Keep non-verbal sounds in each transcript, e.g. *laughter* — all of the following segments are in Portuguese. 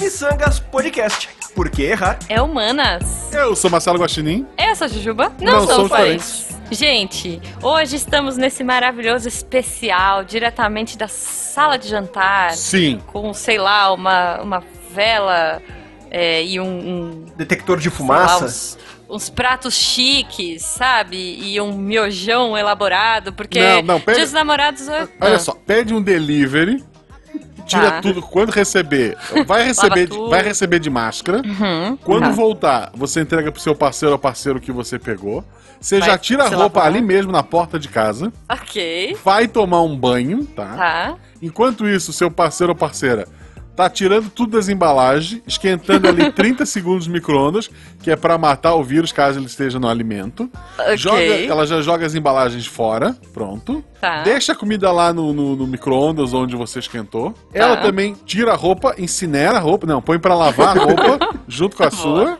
Missangas Podcast. Por que errar? É humanas. Eu sou Marcelo Guaxinim. Eu sou Jujuba. Não Não, somos parentes. Gente, hoje estamos nesse maravilhoso especial, diretamente da sala de jantar, Sim. com, sei lá, uma, uma vela é, e um, um Detector de sei lá. Uns, pratos chiques, sabe? E um miojão elaborado, porque Não, não, pera- Dia dos namorados... Olha Ah, só, pede um delivery, tira Tá. tudo. Quando receber, vai receber, de, vai receber de máscara. Uhum, Quando tá. voltar, você entrega pro seu parceiro ou parceiro que você pegou. Você Vai já tira a roupa lavar. ali mesmo na porta de casa. Ok, Vai tomar um banho, tá? tá. Enquanto isso, seu parceiro ou parceira tá tirando tudo das embalagens, esquentando ali *laughs* 30 segundos no micro-ondas, que é pra matar o vírus caso ele esteja no alimento. Ok. Joga, ela já joga as embalagens fora, pronto. Tá. Deixa a comida lá no, no- no micro-ondas onde você esquentou. Ela também tira a roupa, incinera a roupa, não, põe pra lavar a roupa *laughs* junto com a sua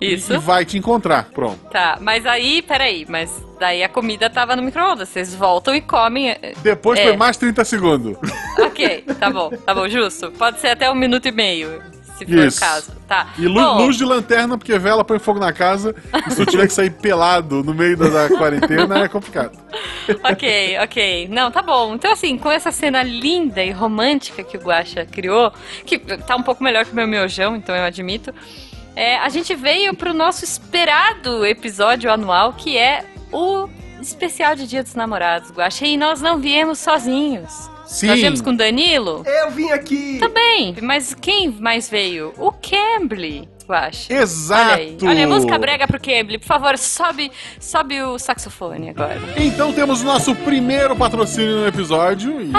Isso. e vai te encontrar. Pronto. Tá, mas aí, peraí, mas daí a comida tava no micro-ondas, vocês voltam e comem. eh, Depois É. foi mais 30 segundos. Ok, tá bom, tá bom, justo. Pode ser até um minuto e meio, se for Isso. o caso. Tá. E lu- Bom, luz de lanterna, porque vela põe fogo na casa. E se eu tiver que sair pelado no meio da, da quarentena, é complicado. Ok, ok. Não, tá bom. Então, assim, com essa cena linda e romântica que o Guaxa criou, que tá um pouco melhor que o meu miojão, então eu admito, é, a gente veio pro nosso esperado episódio anual, que é o especial de Dia dos Namorados, Guaxa. E nós não viemos sozinhos. Sim. Nós viemos com Danilo? Eu vim aqui. Também. Mas quem mais veio? O Cambly, Guaxa. Exato. Olha aí. Olha, música brega pro Cambly. Por favor, sobe, sobe o saxofone agora. Então temos o nosso primeiro patrocínio no episódio. E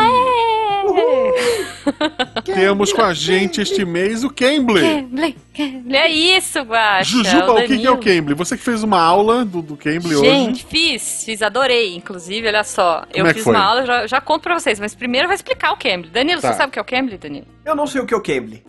*laughs* temos com a gente este mês o Cambly. Cambly, Cambly. É isso, Guaxa. Jujuba, o que, que é o. Cambly? Você que fez uma aula do, do Cambly hoje. Gente, fiz, fiz, adorei. Inclusive, olha só, eu é fiz foi? uma aula, já, já conto pra vocês, mas primeiro eu vou explicar o Cambly. Danilo, Tá. você sabe o que é o Cambly, Danilo? Eu não sei o que é o Cambly.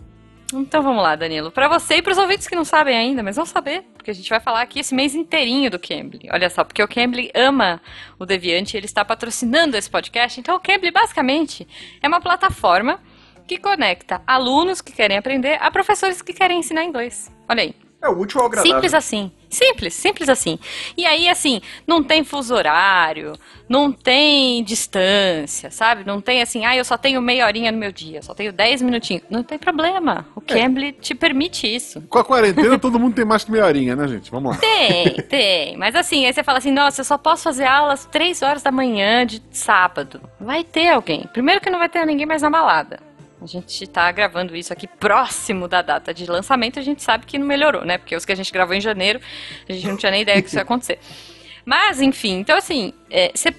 Então vamos lá, Danilo. Pra você e pros ouvintes que não sabem ainda, mas vão saber, porque a gente vai falar aqui esse mês inteirinho do Cambly. Olha só, porque o Cambly ama o Deviante, ele está patrocinando esse podcast. Então o Cambly basicamente é uma plataforma que conecta alunos que querem aprender a professores que querem ensinar inglês. Olha aí. É útil ao agradável. Simples assim. Simples, simples assim. E aí, assim, não tem fuso horário, não tem distância, sabe? Não tem assim, ah, eu só tenho meia horinha no meu dia, só tenho 10 minutinhos. Não tem problema. O Cambly te permite isso. Com a quarentena, todo mundo tem mais que meia horinha, né, gente? Vamos lá. Tem, tem. Mas assim, aí você fala assim, nossa, eu só posso fazer aulas 3 horas da manhã de sábado. Vai ter alguém. Primeiro que não vai ter ninguém mais na balada. A gente tá gravando isso aqui próximo da data de lançamento, a gente sabe que não melhorou, né? Porque os que a gente gravou em janeiro, a gente não tinha nem ideia que isso ia acontecer. Mas, enfim, então assim, é, você-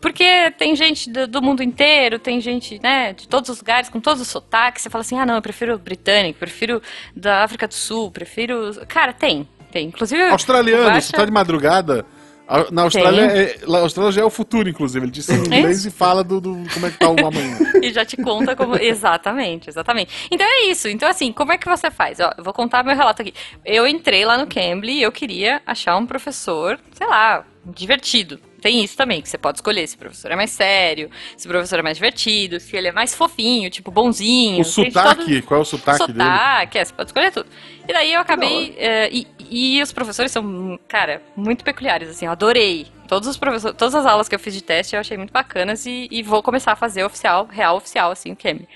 porque tem gente do, do mundo inteiro, tem gente, né, de todos os lugares, com todos os sotaques, você fala assim, ah não, eu prefiro britânico, prefiro da África do Sul, prefiro... Cara, tem, tem. Inclusive... Australiano, Guaxa- você tá de madrugada. A- Na Austrália, é, a Austrália já é o futuro, inclusive. Ele disse em inglês e fala do, do- como é que tá o amanhã. *laughs* e já te conta como. exatamente, exatamente. Então é isso. Então, assim, como é que você faz? Ó, eu vou contar meu relato aqui. Eu entrei lá no Cambly e eu queria achar um professor, sei lá, divertido. Tem isso também, que você pode escolher se o professor é mais sério, se o professor é mais divertido, se ele é mais fofinho, tipo, bonzinho. O sotaque, todo- qual é o sotaque, dele? sotaque, é, você pode escolher tudo. E daí eu acabei. eh, e, e os professores são, cara, muito peculiares, assim, eu adorei. Todos os professores, todas as aulas que eu fiz de teste eu achei muito bacanas e, e vou começar a fazer oficial, real oficial, assim, o Cambly.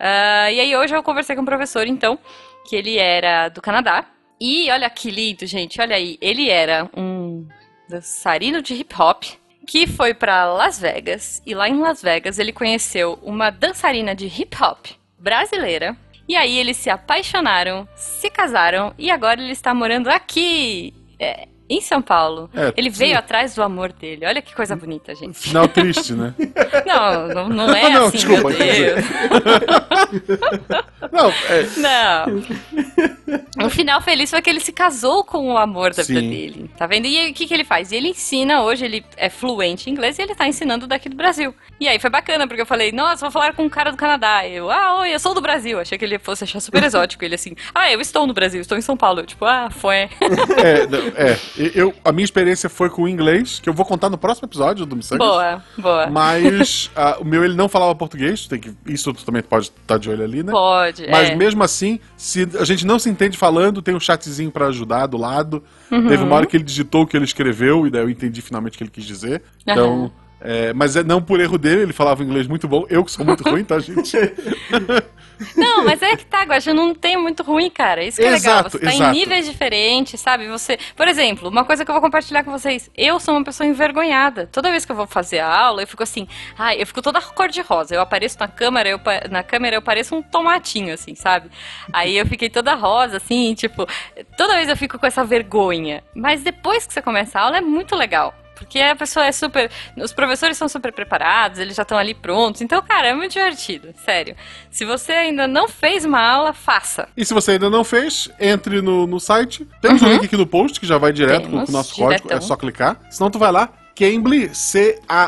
Ah, e aí hoje eu conversei com um professor, então, que ele era do Canadá. E olha que lindo, gente, olha aí. Ele era um dançarino de hip hop que foi pra Las Vegas e lá em Las Vegas ele conheceu uma dançarina de hip hop brasileira. E aí eles se apaixonaram, se casaram e agora ele está morando aqui, é, em São Paulo. É, ele sim. veio atrás do amor dele. Olha que coisa bonita, gente. Final triste, né? *laughs* Não, não, não é Não, assim, desculpa, meu Deus. *laughs* Não, é, Não. *laughs* Um final feliz foi que ele se casou com o amor da vida Sim. dele, tá vendo? E o que, que ele faz? Ele ensina hoje, ele é fluente em inglês e ele tá ensinando daqui do Brasil. E aí foi bacana, porque eu falei, nossa, vou falar com um cara do Canadá. Eu, ah, oi, eu sou do Brasil. Achei que ele fosse achar super *laughs* exótico. Ele assim, ah, eu estou no Brasil, estou em São Paulo. Eu, tipo, ah, foi. *laughs* É, não, é, eu, a minha experiência foi com o inglês, que eu vou contar no próximo episódio do Missangas. boa, boa. Mas ah, o meu ele não falava português, tem que, isso tu também pode estar de olho ali, né? Pode, Mas é. mesmo assim, se a gente não se entende falando, tem um chatzinho pra ajudar do lado. Uhum. Teve uma hora que ele digitou o que ele escreveu, e daí eu entendi finalmente o que ele quis dizer. Então. É, mas é não por erro dele, ele falava inglês muito bom. Eu que sou muito ruim, tá, gente? *laughs* Não, mas é que tá, Guaxa, não tem muito ruim, cara. Isso que é legal. Exato, Você tá exato. em níveis diferentes, sabe? Você. Por exemplo, uma coisa que eu vou compartilhar com vocês. Eu sou uma pessoa envergonhada. Toda vez que eu vou fazer a aula, eu fico assim, ai, eu fico toda cor de rosa. Eu apareço na câmera, eu, na câmera eu pareço um tomatinho, assim, sabe? Aí eu fiquei toda rosa, assim, tipo, toda vez eu fico com essa vergonha. Mas depois que você começa a aula, é muito legal. Porque a pessoa é super. Os professores são super preparados, eles já estão ali prontos. Então, cara, é muito divertido, sério. Se você ainda não fez uma aula, faça. E se você ainda não fez, entre no, no site. Temos um link aqui no post que já vai direto com Temos, o nosso código. diretão. É só clicar. Senão tu vai lá, Cambly, C-A-M-B-L-Y.com.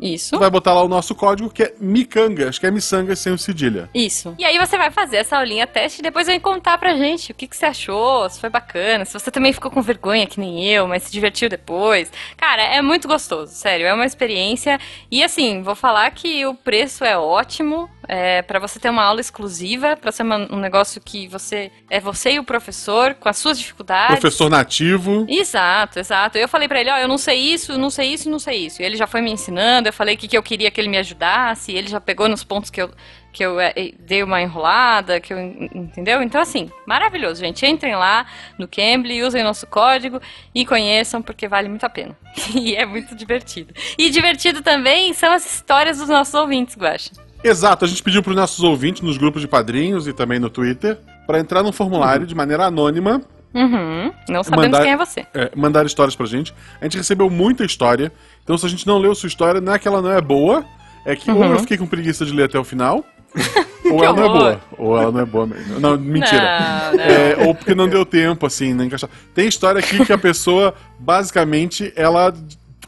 Isso. Vai botar lá o nosso código que é Micangas, que é miçangas sem o cedilha. Isso. E aí você vai fazer essa aulinha teste e depois vem contar pra gente o que, que você achou, se foi bacana, se você também ficou com vergonha que nem eu, mas se divertiu depois. Cara, é muito gostoso, sério, é uma experiência. E assim, vou falar que o preço é ótimo. É, para você ter uma aula exclusiva, pra ser uma- um negócio que você é você e o professor com as suas dificuldades. Professor nativo. Exato, exato. Eu falei pra ele, ó, eu não sei isso, não sei isso, não sei isso. E ele já foi me ensinando, eu falei o que, que eu queria que ele me ajudasse, e ele já pegou nos pontos que eu, que eu eh, dei uma enrolada, que eu, en- entendeu? Então, assim, maravilhoso, gente. Entrem lá no Cambly, usem nosso código e conheçam, porque vale muito a pena. *laughs* e é muito divertido. E divertido também são as histórias dos nossos ouvintes, Guaxa. Exato, a gente pediu para os nossos ouvintes nos grupos de padrinhos e também no Twitter para entrar num formulário de maneira anônima, Uhum. Não sabemos Mandar- quem é você. é, mandar histórias pra gente. A gente recebeu muita história, então se a gente não leu sua história, não é que ela não é boa, é que ou eu fiquei com preguiça de ler até o final, *laughs* ou ela não é Uhum. boa. Ou ela não é boa mesmo. Não, mentira. Não, não. É, ou porque não deu tempo, assim, nem encaixar. Tem história aqui que a pessoa, basicamente, ela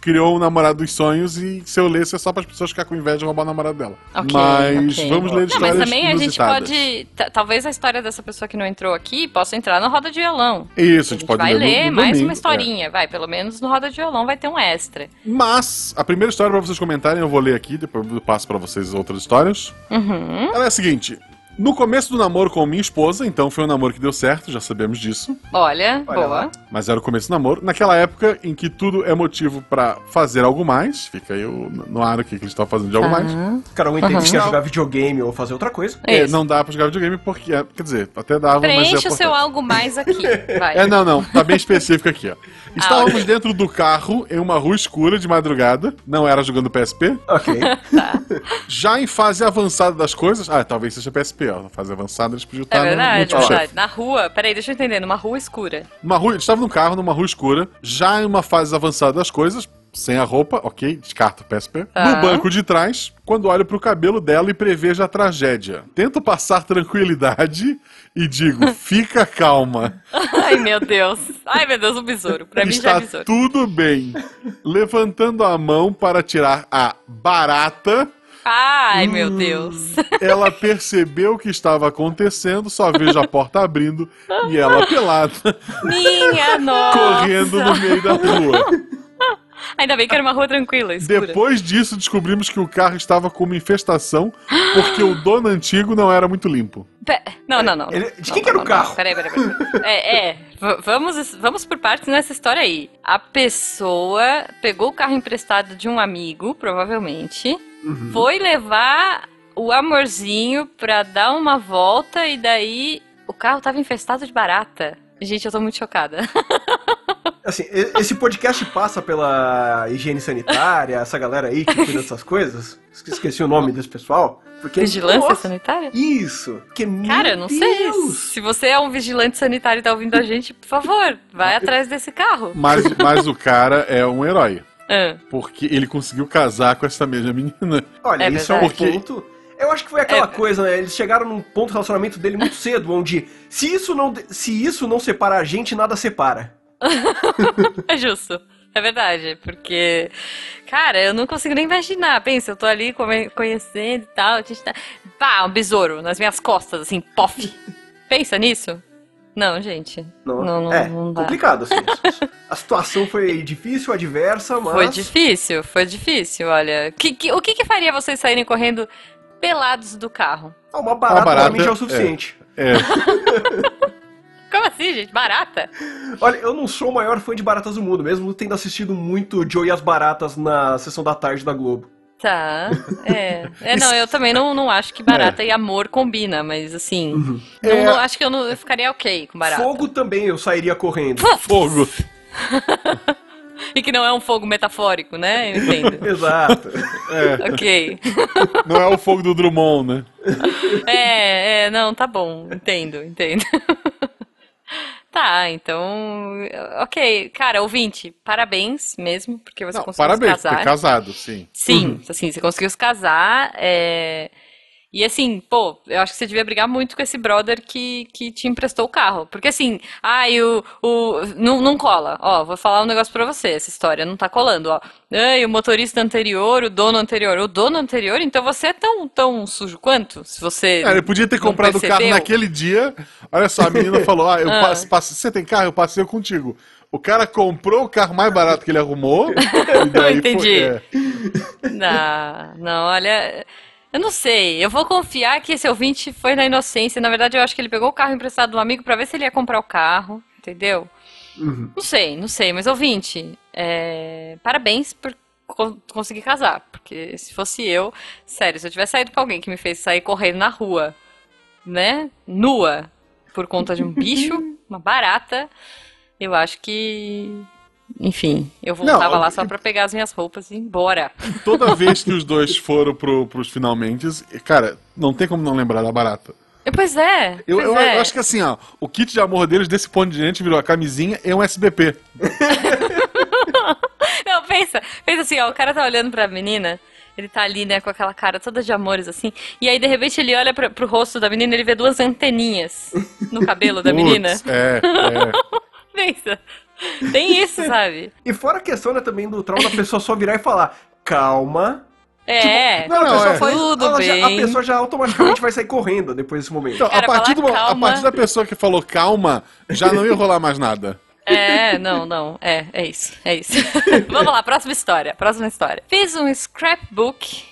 criou um namorado dos sonhos e se eu lesse é só para as pessoas ficar com inveja de roubar o namorado dela. Ok, mas ok. vamos ler Não, histórias mas também a gente inusitadas. pode. ta- Talvez a história dessa pessoa que não entrou aqui possa entrar no Roda de Violão. Isso, A a gente gente pode vai ler, no- ler no mais domingo, uma é. historinha, vai. Pelo menos no Roda de Violão vai ter um extra. Mas, a primeira história pra vocês comentarem, eu vou ler aqui, depois eu passo pra vocês outras histórias. Uhum. Ela é a seguinte: no começo do namoro com minha esposa, então foi um namoro que deu certo, já sabemos disso. Olha, Olha boa. lá. Mas era o começo do namoro. Naquela época em que tudo é motivo pra fazer algo mais. Fica aí o- no ar aqui que a gente tava fazendo de algo mais. Cada um entende Uhum. que quer jogar videogame ou fazer outra coisa. É, não dá pra jogar videogame porque. é, Quer dizer, até dava, mas. Preenche é o seu algo mais aqui. *laughs* Vai. É, não, não, tá bem específico aqui, ó. Estávamos Ah, dentro do carro em uma rua escura de madrugada, não era jogando PSP. Ok. *laughs* Já em fase avançada das coisas. Ah, talvez seja PSP, ó. Na fase avançada eles podiam É estar no- no verdade, é verdade. Na rua, peraí, deixa eu entender, numa rua escura. Uma rua, eles estavam no carro, numa rua escura, já em uma fase avançada das coisas, sem a roupa, ok, descarta o PSP. Tá. No banco de trás, quando olho pro cabelo dela e prevejo a tragédia. Tento passar tranquilidade e digo, *laughs* fica calma. Ai, meu Deus. Ai, meu Deus, um besouro. Pra mim já Está é besouro. tudo bem. Levantando a mão para tirar a barata, Ai, Hum. meu Deus. ela percebeu o que estava acontecendo, só vejo a porta abrindo e ela pelada, Minha nossa. *laughs* correndo no meio da rua. Ainda bem que era uma rua tranquila, escura. Depois disso, descobrimos que o carro estava com uma infestação porque o dono antigo não era muito limpo. Pe- Não, não, não. Ele- de Não, quem que era não, o não, carro? não. Peraí, peraí, peraí. É, é. Vamos, vamos por partes nessa história aí. A pessoa pegou o carro emprestado de um amigo, provavelmente, Uhum. foi levar o amorzinho pra dar uma volta e daí o carro tava infestado de barata. Gente, eu tô muito chocada. *laughs* Assim, esse podcast passa pela higiene sanitária, essa galera aí que cuida dessas coisas. Esque- Esqueci o nome desse pessoal. Porque, Vigilância Nossa, sanitária? Isso. Que, Cara, não sei. Deus. Se você é um vigilante sanitário e tá ouvindo a gente, por favor, vai atrás desse carro. Mas, mas o cara é um herói. Ah, Porque ele conseguiu casar com essa mesma menina. Olha, É isso é um verdade. ponto. Eu acho que foi aquela É. coisa, né? Eles chegaram num ponto do relacionamento dele muito cedo, onde se isso não, se isso não separa a gente, nada separa. *laughs* É justo. É verdade, porque, cara, eu não consigo nem imaginar. Pensa, eu tô ali conhecendo e tal, a gente tá. Pá, um besouro nas minhas costas, assim, pof. Pensa nisso? Não, gente. Não, Não, não, é não dá. complicado, assim. *laughs* A situação foi difícil, adversa, mas. Foi difícil, foi difícil, olha. Que- que- o que que faria vocês saírem correndo pelados do carro? Ah, Uma barata, Uma barata, pra mim já é o suficiente. É. *laughs* Como assim, gente? Barata? Olha, eu não sou o maior fã de baratas do mundo, mesmo tendo assistido muito Joe e as Baratas na sessão da tarde da Globo. Tá. É. É, não, eu também não, não acho que barata e amor combina, mas assim. Não, É. não- acho que eu, não, eu ficaria ok com barata. Fogo também eu sairia correndo. Fogo. *laughs* E que não é um fogo metafórico, né? Eu entendo. *laughs* Exato. É. ok. Não é o fogo do Drummond, né? É, é, não, tá bom. Entendo, entendo. *laughs* Tá, então. Ok. Cara, ouvinte, parabéns mesmo, porque você Não, conseguiu parabéns, se casar. foi casado, sim. Sim, assim, você conseguiu se casar. é, E assim, pô, eu acho que você devia brigar muito com esse brother que, que te emprestou o carro. Porque assim, ai, o. o não, não cola. Ó, vou falar um negócio pra você, essa história não tá colando, ó. Ai, o motorista anterior, o dono anterior. O dono anterior, então você é tão, tão sujo quanto? Se você. Cara, ele podia ter comprado o carro naquele dia. Olha só, a menina falou: Ah, eu *laughs* Ah. passe- passe- você tem carro? Eu passei contigo. O cara comprou o carro mais barato que ele arrumou. *laughs* e daí Entendi. Foi, é. Não, não, olha. Eu não sei. Eu vou confiar que esse ouvinte foi na inocência. Na verdade, eu acho que ele pegou o carro emprestado do amigo pra ver se ele ia comprar o carro. Entendeu? Uhum. Não sei, não sei. Mas ouvinte, é, parabéns por co- conseguir casar. Porque se fosse eu, sério, se eu tivesse saído com alguém que me fez sair correndo na rua, né? Nua, por conta de um bicho, *laughs* uma barata, eu acho que. Enfim, eu voltava Não, lá só pra pegar as minhas roupas e ir embora. *laughs* Toda vez que os dois foram pro, pros finalmente, cara, não tem como não lembrar da barata. Pois é, Eu, pois eu- é. eu acho que assim, ó, o kit de amor deles, desse ponto de diante, virou a camisinha e um SBP. *laughs* Não, pensa, pensa assim, ó, o cara tá olhando pra menina, ele tá ali, né, com aquela cara toda de amores, assim, e aí de repente ele olha pra, pro rosto da menina e ele vê duas anteninhas no cabelo da menina. É, é. *laughs* Pensa, tem isso, *laughs* sabe? E fora a questão, né, também do trauma da pessoa só virar e falar, calma. É, Não, a não, pessoa é. faz- Tudo ela já- bem. a pessoa já automaticamente vai sair correndo depois desse momento. Então, Cara, a partir, do, a partir da pessoa que falou calma, já não ia rolar mais nada. *laughs* é, não, não, é, é isso, é isso. *laughs* Vamos lá, próxima história, próxima história. Fiz um scrapbook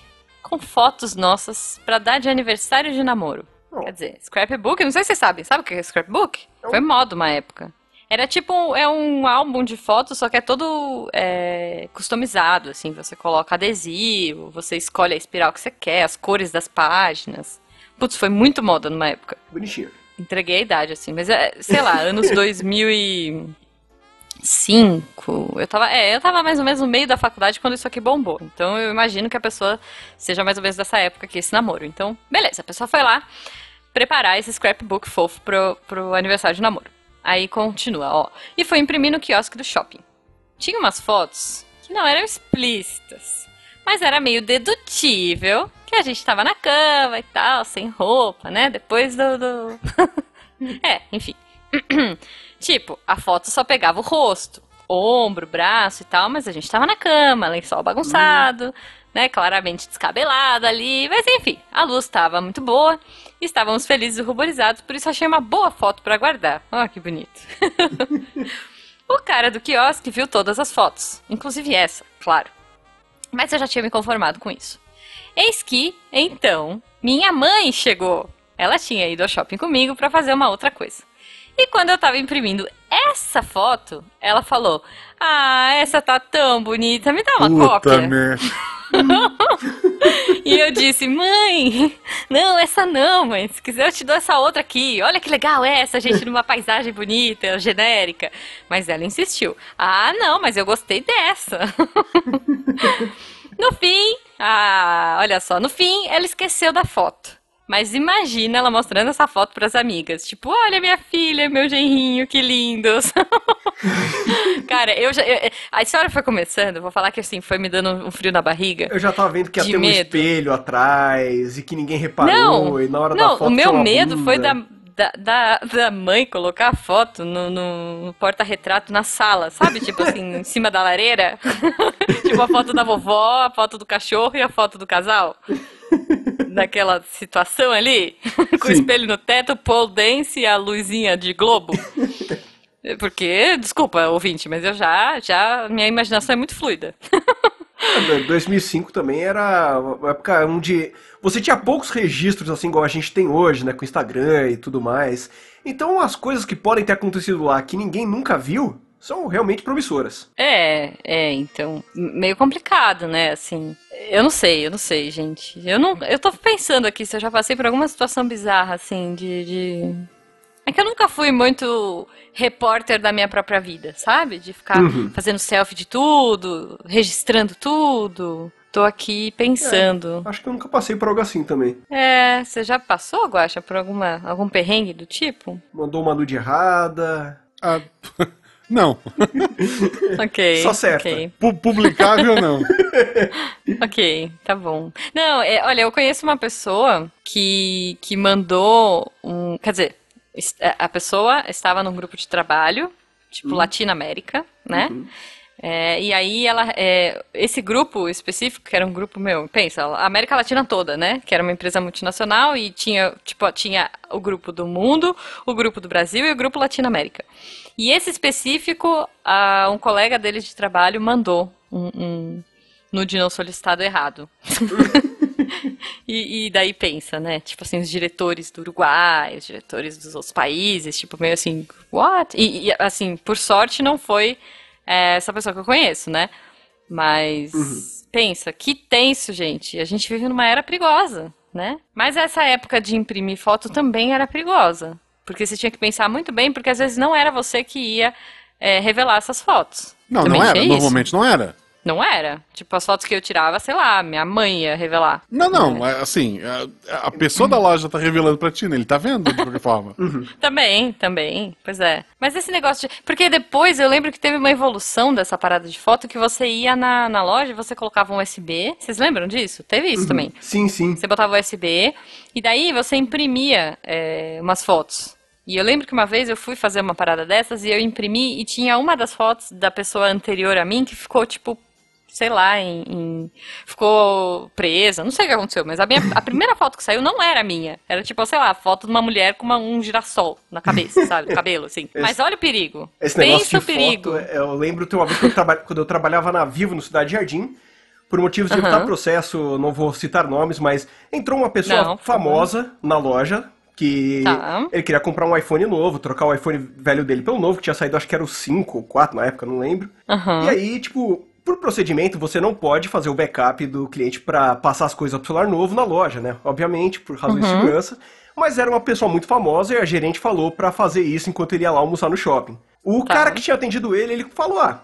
com fotos nossas pra dar de aniversário de namoro. Oh. Quer dizer, scrapbook, não sei se vocês sabem, sabe o que é scrapbook? Foi moda uma época. Era tipo, um- é um álbum de fotos, só que é todo é, customizado, assim, você coloca adesivo, você escolhe a espiral que você quer, as cores das páginas. Putz, foi muito moda numa época. Bonitinho. Entreguei a idade, assim, mas é, sei lá, anos *laughs* 2005. Eu tava, é, eu tava mais ou menos no meio da faculdade quando isso aqui bombou. Então eu imagino que a pessoa seja mais ou menos dessa época que esse namoro. Então, beleza, a pessoa foi lá preparar esse scrapbook fofo pro, pro aniversário de namoro. Aí continua, ó. E foi imprimir no quiosque do shopping. Tinha umas fotos que não eram explícitas, mas era meio dedutível que a gente tava na cama e tal, sem roupa, né? Depois do. do... *laughs* é, enfim. *clears throat* tipo, a foto só pegava o rosto, ombro, braço e tal, mas a gente tava na cama, lençol bagunçado, né? Claramente descabelado ali, mas enfim, a luz tava muito boa. Estávamos felizes e ruborizados, por isso achei uma boa foto pra guardar. Ó, que bonito. *laughs* o cara do quiosque viu todas as fotos, inclusive essa, claro. Mas eu já tinha me conformado com isso. Eis que, então, minha mãe chegou. Ela tinha ido ao shopping comigo pra fazer uma outra coisa. E quando eu tava imprimindo essa foto, ela falou: Ah, essa tá tão bonita, me dá uma cópia. merda. *laughs* E eu disse, mãe, não, essa não, mãe. Se quiser, eu te dou essa outra aqui. Olha que legal essa, gente, numa paisagem bonita, genérica. Mas ela insistiu. Ah, não, mas eu gostei dessa. *laughs* No fim, ah, olha só, no fim, ela esqueceu da foto. Mas imagina ela mostrando essa foto pras amigas. Tipo, olha minha filha, meu genrinho, que lindos. *laughs* Cara, eu já. eu- a história foi começando, vou falar que assim, foi me dando um frio na barriga. Eu já tava vendo que ia ter um medo. espelho atrás e que ninguém reparou. Não, e na hora da Não, foto o meu medo foi bunda. da, da, da, da mãe colocar a foto no, no porta-retrato na sala, sabe? Tipo assim, em *laughs* cima da lareira. *laughs* tipo a foto da vovó, a foto do cachorro e a foto do casal. Naquela situação ali, *laughs* com o Sim. espelho no teto, pole dance e a luzinha de globo. *laughs* Porque, desculpa, ouvinte, mas eu já, já, minha imaginação é muito fluida. É, 2005 também era uma época onde você tinha poucos registros, assim, igual a gente tem hoje, né, com Instagram e tudo mais. Então as coisas que podem ter acontecido lá que ninguém nunca viu são realmente promissoras. É, é, então, meio complicado, né, assim. Eu não sei, eu não sei, gente. Eu não, eu tô pensando aqui se eu já passei por alguma situação bizarra, assim, de, de... É que eu nunca fui muito repórter da minha própria vida, sabe? De ficar Uhum. fazendo selfie de tudo, registrando tudo. Tô aqui pensando. Acho que eu nunca passei por algo assim também. É, você já passou, Guaxa, por alguma, algum perrengue do tipo? Mandou uma nude errada. Ah, *laughs* não. *laughs* Ok. Só certa. ok. Pu- Publicável, não. *laughs* Ok, tá bom. Não, é, olha, eu conheço uma pessoa que, que mandou um. Quer dizer, a a pessoa estava num grupo de trabalho, tipo Latinoamérica, né? É, e aí ela. é, esse grupo específico, que era um grupo meu, pensa, a América Latina toda, né? Que era uma empresa multinacional e tinha, tipo, tinha o grupo do mundo, o grupo do Brasil e o grupo Latinoamérica. E esse específico, ah, um colega dele de trabalho mandou um, um não solicitado errado. *laughs* E, e daí pensa, né? Tipo assim, os diretores do Uruguai, os diretores dos outros países, tipo, meio assim, what? E, e, assim, por sorte não foi é, essa pessoa que eu conheço, né? Mas pensa, que tenso, gente. A gente vive numa era perigosa, né? Mas essa época de imprimir foto também era perigosa. Porque você tinha que pensar muito bem, porque às vezes não era você que ia é, revelar essas fotos. Não, Também não era. Normalmente não era. Não era. Tipo, as fotos que eu tirava, sei lá, minha mãe ia revelar. Não, não. é Assim, a, a pessoa da loja tá revelando pra ti, né? Ele tá vendo, de qualquer forma. *laughs* Também, também, pois é. Mas esse negócio de. Porque depois eu lembro que teve uma evolução dessa parada de foto que você ia na, na loja e você colocava um USB. Vocês lembram disso? Teve isso também. Sim, sim. Você botava o USB e daí você imprimia é, umas fotos. E eu lembro que uma vez eu fui fazer uma parada dessas e eu imprimi e tinha uma das fotos da pessoa anterior a mim que ficou tipo. Sei lá, em, em- ficou presa, não sei o que aconteceu, mas a, minha, a primeira foto que saiu não era minha. Era tipo, sei lá, foto de uma mulher com uma- um girassol na cabeça, *laughs* sabe? Cabelo, assim. Mas olha o perigo. Esse negócio Pensa o perigo. foto, é, eu lembro ter uma vez que eu traba- quando eu trabalhava na Vivo, no Cidade Jardim, por motivos de evitar processo, não vou citar nomes, mas entrou uma pessoa Não, famosa na loja que Tá. ele queria comprar um iPhone novo, trocar o iPhone velho dele pelo novo, que tinha saído, acho que era o 5 ou 4 na época, não lembro. Aham. E aí, tipo, por procedimento, você não pode fazer o backup do cliente pra passar as coisas pro celular novo na loja, né? Obviamente, por razões Uhum. de segurança. Mas era uma pessoa muito famosa e a gerente falou pra fazer isso enquanto ele ia lá almoçar no shopping. O Tá. cara que tinha atendido ele, ele falou: Ah,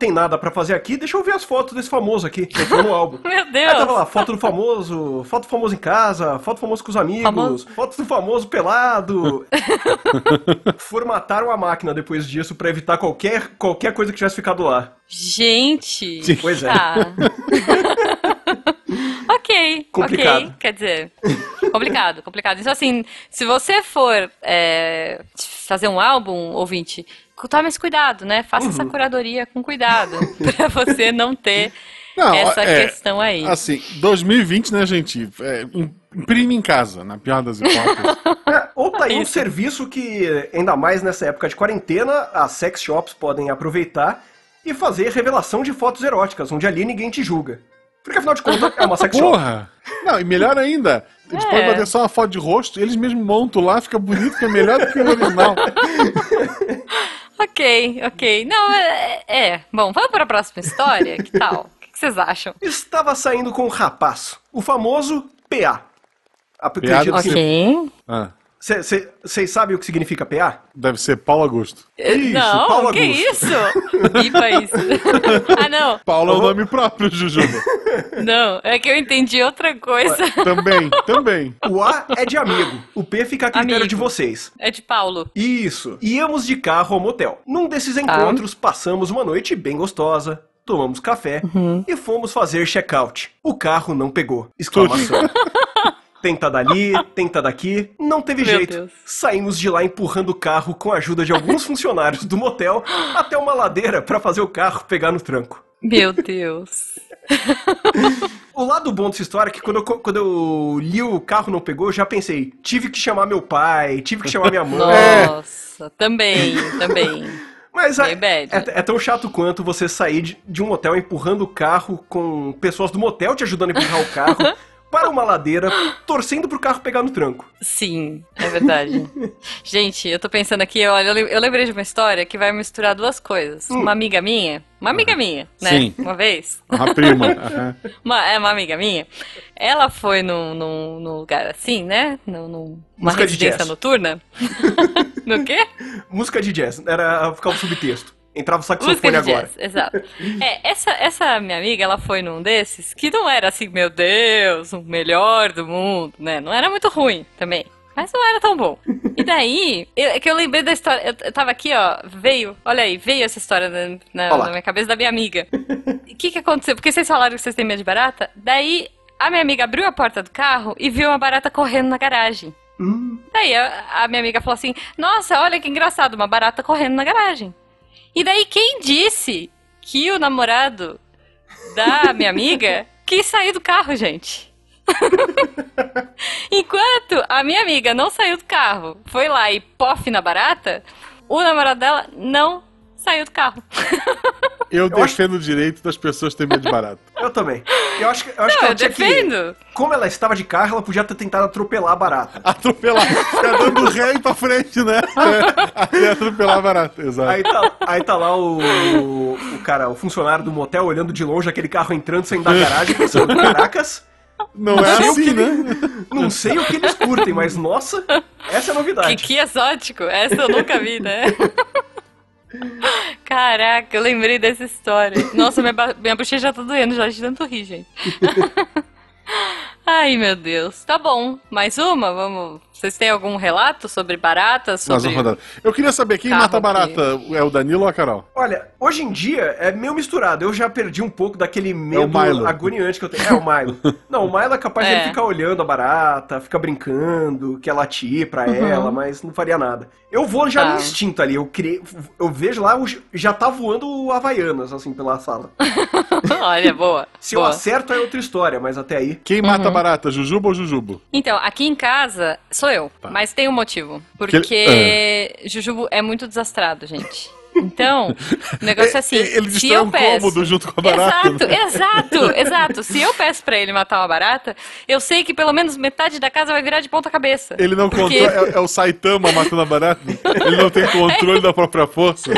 tem nada pra fazer aqui, deixa eu ver as fotos desse famoso aqui. que Entrou no álbum. *laughs* Meu Aí Deus! tava lá, foto do famoso, foto do famoso em casa, foto do famoso com os amigos, Famoso. foto do famoso pelado. *laughs* Formataram a máquina depois disso pra evitar qualquer, qualquer coisa que tivesse ficado lá. Gente! Pois é. Tá. *laughs* ok, Complicado. ok. Quer dizer, complicado, complicado. Então, assim, se você for é, fazer um álbum, ouvinte, tome esse cuidado, né? Faça essa Uhum. curadoria com cuidado, *laughs* *laughs* pra você não ter Não, essa é, questão aí. Assim, 2020, né, gente? É, im- imprime em casa, na pior das hipóteses. É, ou tá aí um Isso. serviço que, ainda mais nessa época de quarentena, as sex shops podem aproveitar e fazer revelação de fotos eróticas, onde ali ninguém te julga. Porque afinal de contas é uma sex shop. Porra! Não, e melhor ainda, eles É. podem bater só uma foto de rosto, eles mesmos montam lá, fica bonito, que é melhor do que o original. *laughs* Ok, ok. Não, é, é. Bom, vamos para a próxima história? Que tal? O que que vocês acham? Estava saindo com um rapaz, o famoso PA. Acredito que Ok. Ah, Vocês sabem o que significa PA? deve ser Paulo Augusto. Isso, não, Paulo que Augusto. isso? *laughs* Bipa isso. ah, não. Paulo é o nome próprio, Jujuba. *laughs* Não, é que eu entendi outra coisa. Também, também. O A é de amigo. O P fica a critério Amigo. de vocês. É de Paulo. Isso. Íamos de carro ao motel. Num desses encontros, passamos uma noite bem gostosa. Tomamos café e fomos fazer check-out. O carro não pegou. Exclamação. *laughs* Tenta dali, *laughs* tenta daqui, não teve Meu jeito. Deus. Saímos de lá empurrando o carro com a ajuda de alguns *laughs* funcionários do motel até uma ladeira para fazer o carro pegar no tranco. Meu Deus. *laughs* O lado bom dessa história é que quando eu, quando eu li o carro não pegou, eu já pensei, tive que chamar meu pai, tive que chamar minha mãe. Nossa, também, também. Mas é, bad. é, é tão chato quanto você sair de, de um motel empurrando o carro com pessoas do motel te ajudando a empurrar o carro para uma ladeira, torcendo pro carro pegar no tranco. Sim, é verdade. *laughs* Gente, eu tô pensando aqui, olha, eu lem- eu lembrei de uma história que vai misturar duas coisas. Uma amiga minha, uma amiga minha, né? Sim. Uma vez. *laughs* A prima. *laughs* aham. Uma, é uma amiga minha. Ela foi num, num, num lugar assim, né? Num, num- uma Música de residência jazz. noturna. no quê? Música de jazz, era ficar o subtexto. Entrava o Música saxofone de agora. jazz, exato. É, essa, essa minha amiga, ela foi num desses que não era assim, meu Deus, o melhor do mundo, né? Não era muito ruim também. Mas não era tão bom. E daí, eu- é que eu lembrei da história. Eu, eu tava aqui, ó, veio, olha aí, veio essa história na, na- na minha cabeça da minha amiga. O que que aconteceu? Porque vocês falaram que vocês têm medo de barata? Daí, a minha amiga abriu a porta do carro e viu uma barata correndo na garagem. Hum, Daí a, a minha amiga falou assim: Nossa, olha que engraçado, uma barata correndo na garagem. E daí quem disse que o namorado da minha amiga *laughs* quis sair do carro, gente? *laughs* Enquanto a minha amiga não saiu do carro, foi lá e pof na barata, o namorado dela não saiu do carro. *laughs* Eu, Eu acho- defendo o direito das pessoas terem medo de barato. *laughs* eu também. Eu acho que, eu acho que Não, ela eu tinha que. defendo. Como ela estava de carro, ela podia ter tentado atropelar a barata. *laughs* Atropelar. Ficar dando ré e pra frente, né? Até atropelar barato. Exato. Aí tá, aí tá lá o, o cara, o funcionário do motel, olhando de longe aquele carro entrando, saindo da garagem, pensando, caracas, Não é sei o assim, que né? não sei o que eles curtem, mas nossa, essa é a Que, novidade. que exótico, essa eu nunca vi, né? Caraca, eu lembrei dessa história. Nossa, minha, minha bochecha já tá doendo já de tanto rir, gente. *laughs* Ai, meu Deus. Tá bom. Mais uma? Vamos. Vocês têm algum relato sobre baratas? Sobre... Eu queria saber quem Carro mata a barata. É o Danilo ou a Carol? Olha, hoje em dia é meio misturado. Eu já perdi um pouco daquele medo Milo. agoniante que eu tenho. É o Milo. Não, o Milo é capaz de É. ele ficar olhando a barata, ficar brincando, que ela latir pra ela, mas não faria nada. Eu vou já Tá. no instinto ali. Eu, criei, eu vejo lá, o- já tá voando Havaianas, assim, pela sala. *laughs* Olha, boa. Se eu boa. acerto é outra história, mas até aí. Quem mata a barata, Jujuba ou Jujubo? Então, aqui em casa sou eu, Tá. mas tem um motivo. Porque Jujubo é muito desastrado, gente. Então, o negócio é assim. *laughs* Ele se eu um peço, cômodo junto com a barata. Exato, né? exato, *laughs* exato. Se eu peço pra ele matar uma barata, eu sei que pelo menos metade da casa vai virar de ponta cabeça. Ele não Porque- controla. É, é o Saitama matando a barata? *laughs* Ele não tem controle da própria força?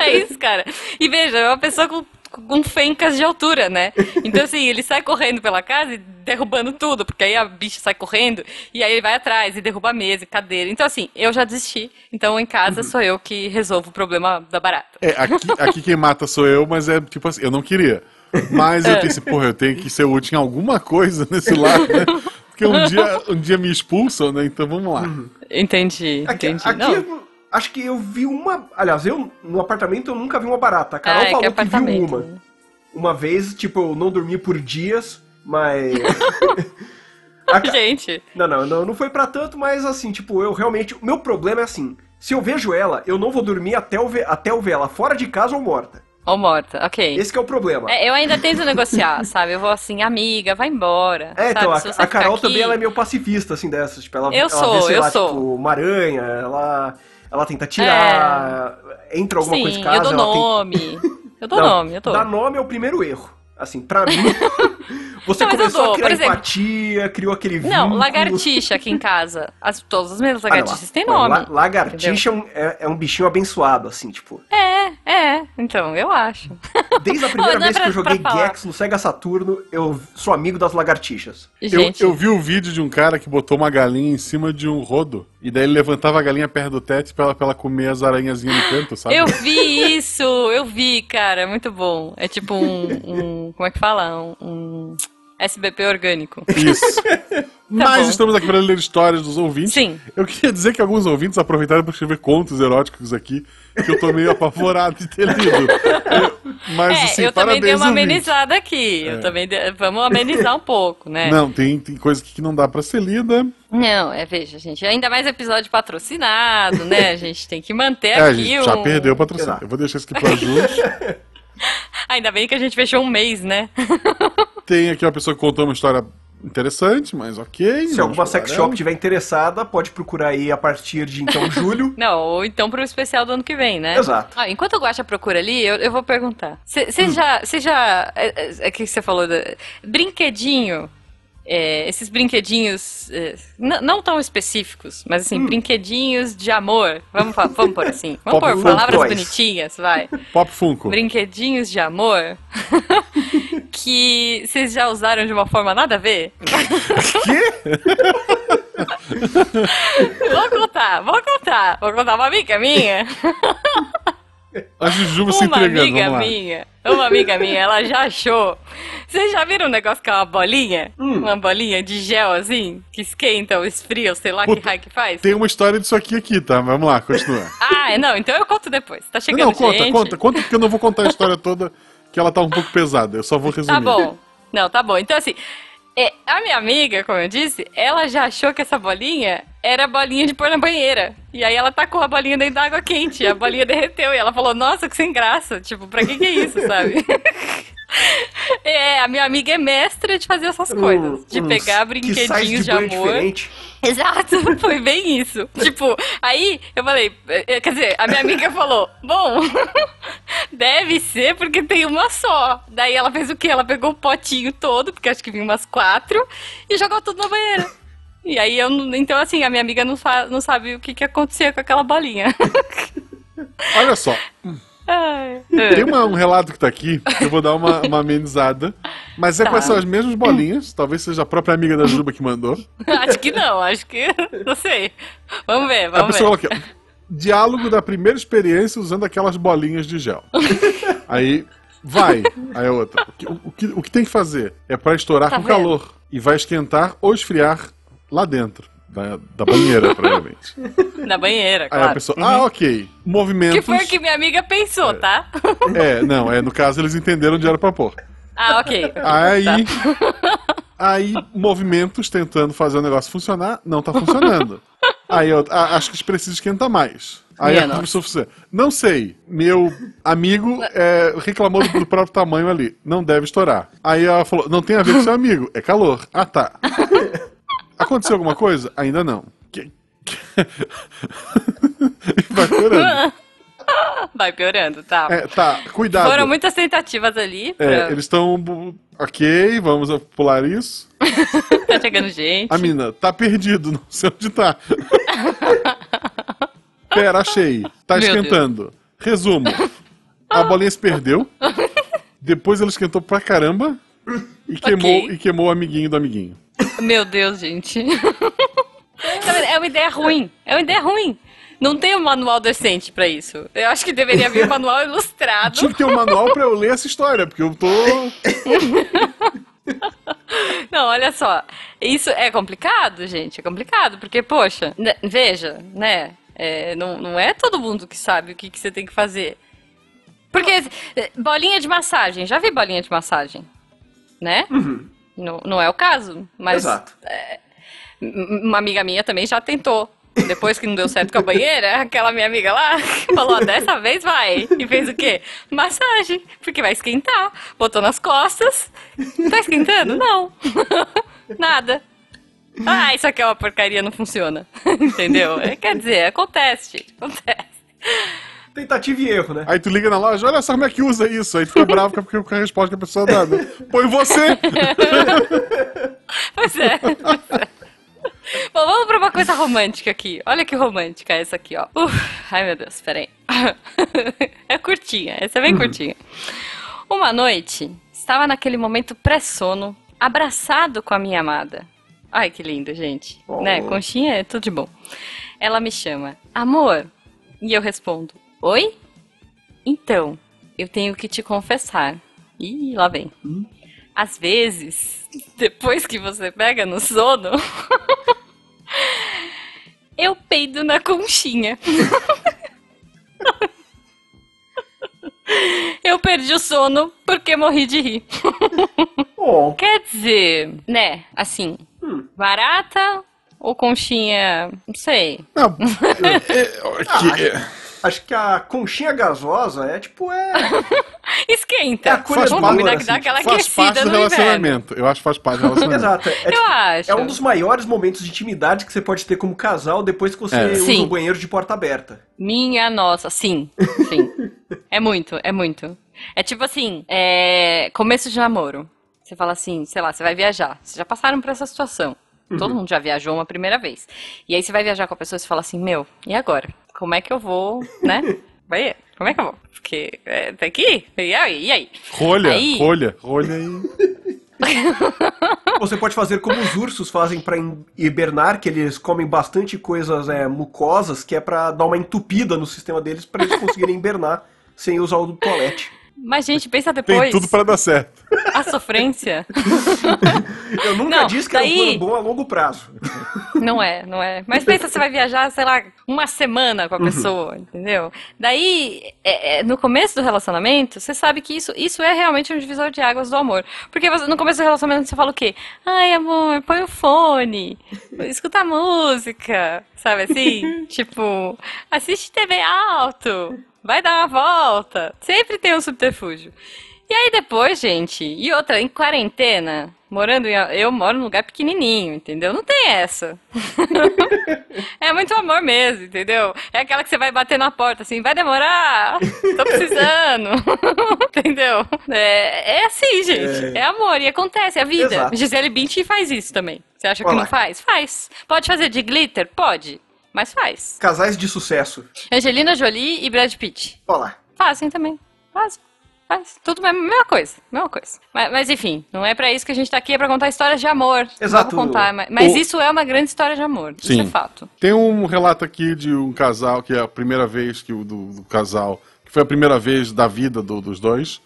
É isso, cara. E veja, é uma pessoa com, com fencas de altura, né? Então, assim, ele sai correndo pela casa e derrubando tudo, porque aí a bicha sai correndo e aí ele vai atrás e derruba a mesa e cadeira. Então, assim, eu já desisti. Então, em casa, sou eu que resolvo o problema da barata. É, aqui, aqui quem mata sou eu, mas é tipo assim, eu não queria. Mas eu pensei, porra, eu tenho que ser útil em alguma coisa nesse lado, né? Porque um dia, um dia me expulsam, né? Então vamos lá. Entendi, Aqui, entendi. aqui Não, acho que eu vi uma. Aliás, eu no apartamento eu nunca vi uma barata. A Carol ah, é que falou que, viu apartamento. uma. Uma vez, tipo, eu não dormi por dias, mas. *laughs* A Gente, Não, não, não, não foi pra tanto, mas assim, tipo, eu realmente. O meu problema é assim: se eu vejo ela, eu não vou dormir até eu ver, até eu ver ela fora de casa ou morta. ou morta, ok. Esse que é o problema. É, É, eu ainda tento negociar, *laughs* sabe? Eu vou assim, amiga, vai embora. então, sabe? a, Se você a Carol ficar também aqui- ela é meio pacifista, assim, dessas. Tipo, ela, Eu ela sou, vê, sei eu lá, sou. tipo, uma aranha, ela, ela tenta tirar, entra alguma Sim, coisa em casa, eu dou ela tem- nome. Eu dou Não, nome, eu dou. Dar nome é o primeiro erro. Assim, pra mim, *laughs* você Não, eu começou a criar exemplo- empatia, criou aquele Não, vínculo. lagartixa aqui em casa. As, todas as minhas lagartixas têm Não, nome. la- lagartixa é um, é, é um bichinho abençoado, assim, tipo. É, é. Então, eu acho. Desde a primeira *laughs* Não, não é vez que pra- eu joguei. Gex no Sega Saturno, eu sou amigo das lagartixas. Eu, Gente, eu vi o vídeo de um cara que botou uma galinha em cima de um rodo E daí ele levantava a galinha perto do teto pra ela, pra ela comer as aranhazinhas no canto, sabe? Eu vi isso, eu vi, cara, muito bom. É tipo um, um como é que fala? Um, um SBP orgânico. Isso. *laughs* Mas Tá bom. estamos aqui para ler histórias dos ouvintes. Sim. Eu queria dizer que alguns ouvintes aproveitaram para escrever contos eróticos aqui, que eu tô meio apavorado de ter lido. Eu- mas, é, assim, eu também dei uma ouvintes. amenizada aqui. Eu também dei- vamos amenizar um pouco, né? Não, tem, tem coisa que não dá pra ser lida. Não, é, veja, gente, ainda mais episódio patrocinado, né? A gente tem que manter É, a aqui gente já um... perdeu o patrocínio. Eu vou deixar isso aqui pra Júlio. *laughs* Ainda bem que a gente fechou um mês, né? *laughs* Tem aqui uma pessoa que contou uma história interessante, mas ok. Se alguma sex shop tiver interessada, pode procurar aí a partir de então *laughs* julho. Não, ou então pro especial do ano que vem, né? Exato. Ah, enquanto o Guaxa procura ali, eu, eu vou perguntar. Você já. Você já. É, é, é que você falou. da- brinquedinho. é, esses brinquedinhos. é, não tão específicos, mas assim, brinquedinhos de amor. Vamos, vamos por assim. *laughs* Vamos Pop por Fun palavras bonitinhas, vai. Pop Funko. Brinquedinhos de amor *laughs* que vocês já usaram de uma forma nada a ver? vou contar, vou contar. Vou contar uma amiga minha. A Jujuba se Uma entregando, amiga minha, uma amiga minha, ela já achou. Vocês já viram um negócio que é uma bolinha? Hum. Uma bolinha de gel assim, que esquenta ou esfria, ou sei lá Puta, que raio que faz? Tem uma história disso aqui aqui, tá? Vamos lá, continua. Ah, não, então eu conto depois. Tá chegando não, conta, gente. conta, conta, porque eu não vou contar a história toda, que ela tá um pouco pesada. Eu só vou resumir. Tá bom. Não, tá bom. Então, assim, é, a minha amiga, como eu disse, ela já achou que essa bolinha era bolinha de pôr na banheira. E aí ela tacou a bolinha dentro da água quente. E a bolinha derreteu. E ela falou, nossa, que sem graça. Tipo, pra que que é isso, sabe? *laughs* *laughs* É, a minha amiga é mestra de fazer essas coisas. De Uns pegar brinquedinhos de, banho amor. diferente. Exato, *laughs* foi bem isso. Tipo, aí eu falei, eh, quer dizer, a minha amiga falou, bom, *laughs* deve ser porque tem uma só. Daí ela fez o quê? Ela pegou o potinho todo, porque acho que vinha umas quatro, e jogou tudo na banheira. E aí eu, então assim, a minha amiga não, fa- não sabe o que, que acontecia com aquela bolinha. Olha só. Tem uma- um relato que tá aqui, que eu vou dar uma, uma amenizada. Mas é Tá. com essas mesmas bolinhas, talvez seja a própria amiga da Juba que mandou. *laughs* acho que não, acho que. Não sei. Vamos ver, A vamos pessoa ver. aqui, diálogo da primeira experiência usando aquelas bolinhas de gel. Aí, vai. Aí a outra. O que, o que, o que tem que fazer? É pra estourar Tá com vendo? calor. E vai esquentar ou esfriar lá dentro. Da, da banheira, provavelmente. *laughs* Na banheira, Aí claro. a pessoa, ah, ok. Movimentos. Que foi o que minha amiga pensou, tá? *laughs* É, não, é, no caso eles entenderam onde era pra pôr. Ah, ok. Aí. Tá. *laughs* Aí, movimentos tentando fazer o negócio funcionar, não tá funcionando. Aí eu ah, acho que precisa esquentar mais. Aí Minha a nossa. pessoa falou assim, não sei, meu amigo é, reclamou do, do próprio tamanho ali, não deve estourar. Aí ela falou, não tem a ver com seu amigo, é calor. Ah, tá. Aconteceu alguma coisa? Ainda não. *laughs* Vai piorando. Vai piorando, tá. É, tá, cuidado. Foram muitas tentativas ali. É, pra- eles estão. Ok, vamos pular isso. *laughs* Tá chegando gente. A mina, tá perdido, não sei onde tá. *laughs* Pera, achei. Tá Meu esquentando. Resumo. A bolinha se perdeu. Depois ela esquentou pra caramba. E queimou, e queimou o amiguinho do amiguinho. Meu Deus, gente. Vendo? É uma ideia ruim. É uma ideia ruim. Não tem um manual decente pra isso. Eu acho que deveria vir um manual ilustrado. Tinha que ter um manual pra eu ler essa história, porque eu tô. *laughs* Não, olha só. Isso é complicado, gente. É complicado, porque, poxa, né, veja, né? é, não, não é todo mundo que sabe o que, que você tem que fazer. Porque é, bolinha de massagem, já vi bolinha de massagem, né? Não, não é o caso, mas Exato. M- Uma amiga minha também já tentou. Depois que não deu certo com a banheira, *laughs* aquela minha amiga lá *laughs* falou: dessa vez vai. E fez o quê? Massagem, porque vai esquentar. Botou nas costas. Tá esquentando? Não. *laughs* Nada. Ah, isso aqui é uma porcaria, não funciona. Entendeu? É, quer dizer, acontece, gente. Acontece. Tentativa e erro, né? Aí tu liga na loja, olha só como é que usa isso. Aí tu fica bravo porque com a resposta que a pessoa dá. né? *laughs* Põe você! Pois *laughs* é. pois é. Bom, vamos pra uma coisa romântica aqui. Olha que romântica essa aqui, ó. Uf, ai, meu Deus, peraí. *laughs* É curtinha, essa é bem curtinha. Uma noite, estava naquele momento pré-sono, abraçado com a minha amada. Ai, que lindo, gente. Oh. Né? Conchinha é tudo de bom. Ela me chama, amor. E eu respondo, oi? Então, eu tenho que te confessar. Ih, lá vem. Às vezes, depois que você pega no sono, *laughs* eu peido na conchinha. *laughs* Eu perdi o sono porque morri de rir. Bom, Quer dizer, né, assim, Hum. barata ou conchinha, não sei. Não, é, é, que- é, acho que a conchinha gasosa é tipo, é. *laughs* Esquenta. É Vamos acolhedor, combinar que assim, dá aquela faz parte do inverno. relacionamento. Eu acho que faz parte do *laughs* relacionamento. Exato. É, é, Eu tipo, acho. é um dos maiores momentos de intimidade que você pode ter como casal depois que você É. usa Sim. o banheiro de porta aberta. Minha nossa, sim, sim. é muito, é muito. É tipo assim, é... começo de namoro. Você fala assim, sei lá, você vai viajar. Vocês já passaram por essa situação. Todo mundo já viajou uma primeira vez. E aí você vai viajar com a pessoa e você fala assim, meu, e agora? Como é que eu vou, né? *laughs* Vai, como é que eu vou? Porque é, tem que ir. E aí? E aí? Rolha, Aí- rolha, rolha e. *laughs* Você pode fazer como os ursos fazem pra hin- hibernar, que eles comem bastante coisas é, mucosas, que é pra dar uma entupida no sistema deles pra eles conseguirem hibernar sem usar o toalete. Mas, gente, pensa Tem depois. tudo pra dar certo. A sofrência. *laughs* Eu nunca Não, disse que era um daí- plano bom a longo prazo. Não é, não é. Mas pensa, você vai viajar, sei lá, uma semana Uhum. com a pessoa, entendeu? Daí, é- é, no começo do relacionamento, você sabe que isso, isso é realmente um divisor de águas do amor. Porque você- no começo do relacionamento você fala o quê? Ai, amor, põe o fone, escuta a música, sabe assim? *laughs* tipo, assiste TV alto, vai dar uma volta. Sempre tem um subterfúgio. E aí depois, gente, e outra, em quarentena, morando em, eu moro num lugar pequenininho, entendeu? Não tem essa. *laughs* é muito amor mesmo, entendeu? É aquela que você vai bater na porta assim, vai demorar, tô precisando, *laughs* entendeu? É, é assim, gente, é. amor e acontece, é a vida. Exato. Gisele Bündchen faz isso também. Você acha que Olha não faz? Faz. Pode fazer de glitter? Pode, mas faz. Casais de sucesso. Angelina Jolie e Brad Pitt. Olha lá. Fazem também. Fazem. Faz. Tudo a mesma coisa. Mesma coisa. Mas, mas, enfim, não é pra isso que a gente tá aqui, é pra contar histórias de amor. Exato. Contar. Mas, mas O- isso é uma grande história de amor. Isso Sim. é fato. Tem um relato aqui de um casal, que é a primeira vez que o do, do casal, que foi a primeira vez da vida do- dos dois.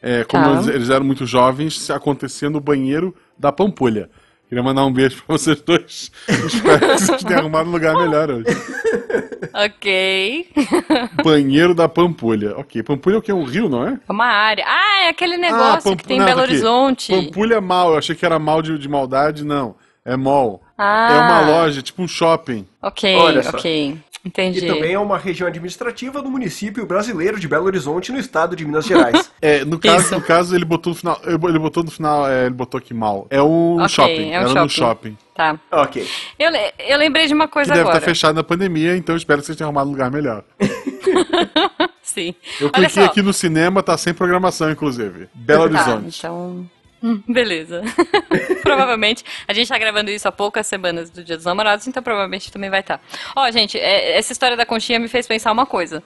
É, como Tá. eles, eles eram muito jovens, se acontecia no banheiro da Pampulha. Queria mandar um beijo pra vocês dois. Espero que vocês tenham arrumado um lugar melhor hoje. Ok. Banheiro da Pampulha. Ok, Pampulha é o que? É um rio, não é? É uma área. Ah, é aquele negócio Pampu- que tem em Belo aqui. Horizonte. Pampulha é mal, eu achei que era mal de, de maldade, não. É mall. Ah. É uma loja, tipo um shopping. Ok, Olha só. ok. Entendi. E também é uma região administrativa do município brasileiro de Belo Horizonte, no estado de Minas Gerais. *laughs* É, no caso, Isso. no caso ele botou no final. Ele botou no final, é, ele botou aqui mal. É um Ok, shopping. é um era no shopping. shopping. Tá. ok. Eu, eu lembrei de uma Que coisa deve agora. estar fechado na pandemia, então espero que vocês tenham arrumado um lugar melhor. *laughs* Sim. Eu Olha cliquei só. aqui no cinema, tá sem programação, inclusive. Belo Tá, Horizonte. então. Hum, Beleza. *laughs* provavelmente. A gente tá gravando isso há poucas semanas do Dia dos Namorados, então provavelmente também vai estar. Ó, gente, é- essa história da conchinha me fez pensar uma coisa.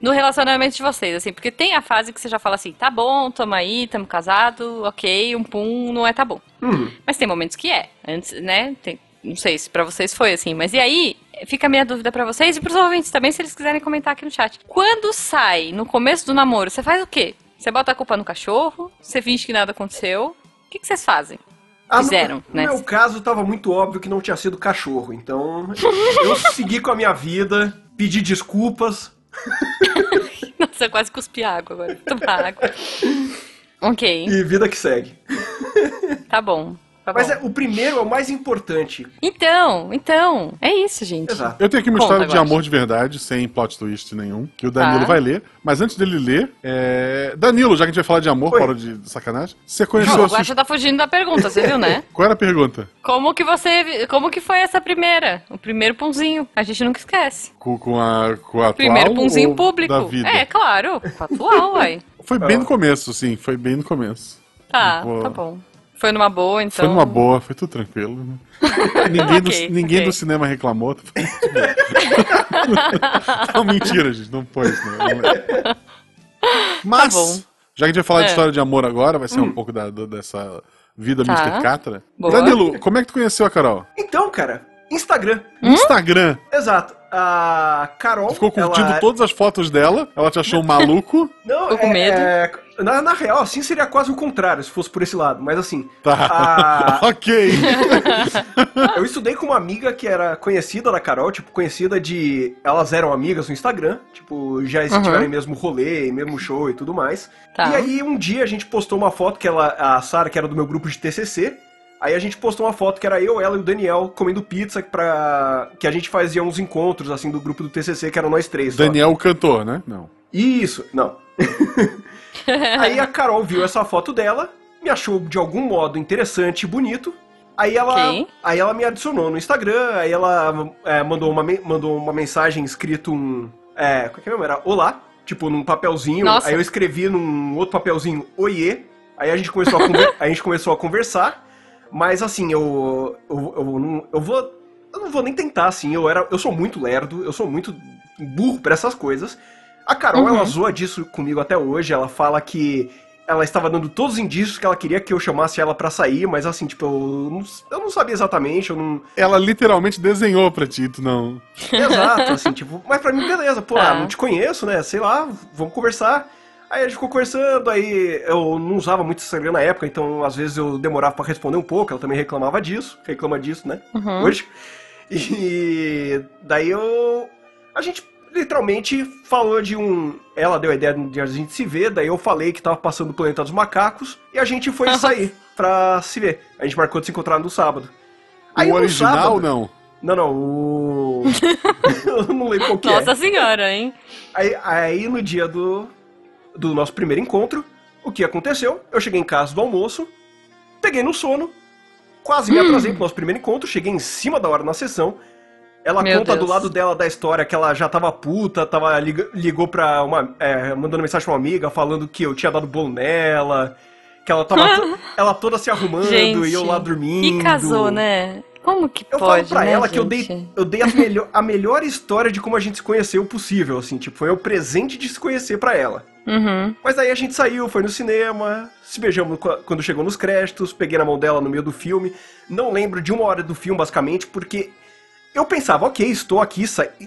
No relacionamento de vocês, assim, porque tem a fase que você já fala assim, tá bom, tamo aí, tamo casado, ok, um pum, não é tá bom. Uhum. Mas tem momentos que é. Antes, né? Tem- não sei se pra vocês foi assim, mas e aí? Fica a minha dúvida pra vocês e pros ouvintes também, se eles quiserem comentar aqui no chat. Quando sai no começo do namoro, você faz o quê? Você bota a culpa no cachorro? Você finge que nada aconteceu? O que, que vocês fazem? Ah, no- Fizeram, no, né? meu caso, tava muito óbvio que não tinha sido cachorro. Então, eu segui com a minha vida, pedi desculpas. *laughs* Nossa, eu quase cuspi água agora. Tomar água. ok, E vida que segue. tá bom. Tá Mas é, o primeiro é o mais importante. Então, então, é isso, gente. Exato. Eu tenho aqui uma Conta, história de amor de verdade, sem plot twist nenhum, que o Danilo Tá. vai ler. Mas antes dele ler, é... Danilo, já que a gente vai falar de amor, fora de sacanagem, você conheceu Não, a o sua... Tá fugindo da pergunta, você viu, né? *laughs* Qual era a pergunta? Como que você. Como que foi essa primeira? O primeiro punzinho. A gente nunca esquece. Com, com a, com a atual Primeiro punzinho público. da vida? É, claro. Atual, uai. Foi bem no começo, sim, foi bem no começo. Tá, Boa. tá bom. Foi numa boa, então. Foi numa boa, foi tudo tranquilo. né? *laughs* Ninguém, do, Ok, ninguém ok. do cinema reclamou. *laughs* Não, mentira, gente, não foi isso. Não, não é. Mas, Tá bom. já que a gente vai falar de É. história de amor agora, vai ser um pouco da, da- dessa vida Tá. Mr. Catra. Boa. Danilo, como é que tu conheceu a Carol? Então, cara, Instagram. Instagram. Exato. A Carol. Tu ficou curtindo ela... todas as fotos dela, ela te achou um maluco. *laughs* Não, Ficou com é- medo? é- na, na real, assim seria quase o contrário, se fosse por esse lado. Mas assim, Tá. a- *laughs* ok. *laughs* eu estudei com uma amiga que era conhecida da Carol, tipo, conhecida de. Elas eram amigas no Instagram, tipo, já estiveram em mesmo rolê, mesmo show e tudo mais. Tá. E aí um dia a gente postou uma foto que ela, a Sara, que era do meu grupo de TCC, aí a gente postou uma foto que era eu, ela e o Daniel comendo pizza pra. que a gente fazia uns encontros assim do grupo do TCC, que eram nós três. só. Daniel, o cantor, né? Não. Isso, não. *laughs* aí a Carol viu essa foto dela, me achou de algum modo interessante e bonito. Aí ela, Ok. aí ela me adicionou no Instagram, aí ela é, mandou, uma, mandou uma mensagem escrito um. É, como é que é mesmo? Era olá, tipo num papelzinho. Nossa. Aí eu escrevi num outro papelzinho oiê. Aí a gente começou a, conver- *laughs* a, gente começou a conversar. Mas assim, eu. Eu, eu, não, eu vou. Eu não vou nem tentar, assim. Eu, era, eu sou muito lerdo, eu sou muito burro pra essas coisas. A Carol, Uhum. ela zoa disso comigo até hoje. Ela fala que ela estava dando todos os indícios que ela queria que eu chamasse ela pra sair, mas assim, tipo, eu não, eu não sabia exatamente, eu não. Ela literalmente desenhou pra ti, tu não. Exato, assim, tipo, mas pra mim, beleza, pô, Tá. ah, não te conheço, né? Sei lá, vamos conversar. Aí a gente ficou conversando, aí eu não usava muito Instagram na época, então às vezes eu demorava pra responder um pouco, ela também reclamava disso, reclama disso, né? Uhum. Hoje. E daí eu. A gente literalmente falou de um. Ela deu a ideia de a gente se ver, daí eu falei que tava passando o planeta dos macacos e a gente foi sair pra se ver. A gente marcou de se encontrar no sábado. Aí o no original, sábado- não. Não, não, o. *laughs* eu não lembro qual que é. Nossa senhora, hein? Aí, aí no dia do, do nosso primeiro encontro, o que aconteceu? Eu cheguei em casa do almoço, peguei no sono, quase me atrasei pro nosso primeiro encontro, cheguei em cima da hora na sessão. Ela Meu conta do Deus. lado dela da história que ela já tava puta, tava ligou pra uma. é, mandando mensagem pra uma amiga falando que eu tinha dado bolo nela, que ela tava *laughs* ela toda se arrumando Gente. e eu lá dormindo. E casou, né? Como que Eu pode, falo pra né, ela que eu gente? dei, eu dei a, melhor, a melhor história de como a gente se conheceu possível, assim, tipo, foi o presente de se conhecer pra ela. Uhum. Mas aí a gente saiu, foi no cinema, se beijamos qu- quando chegou nos créditos, peguei na mão dela no meio do filme. Não lembro de uma hora do filme, basicamente, porque eu pensava, ok, estou aqui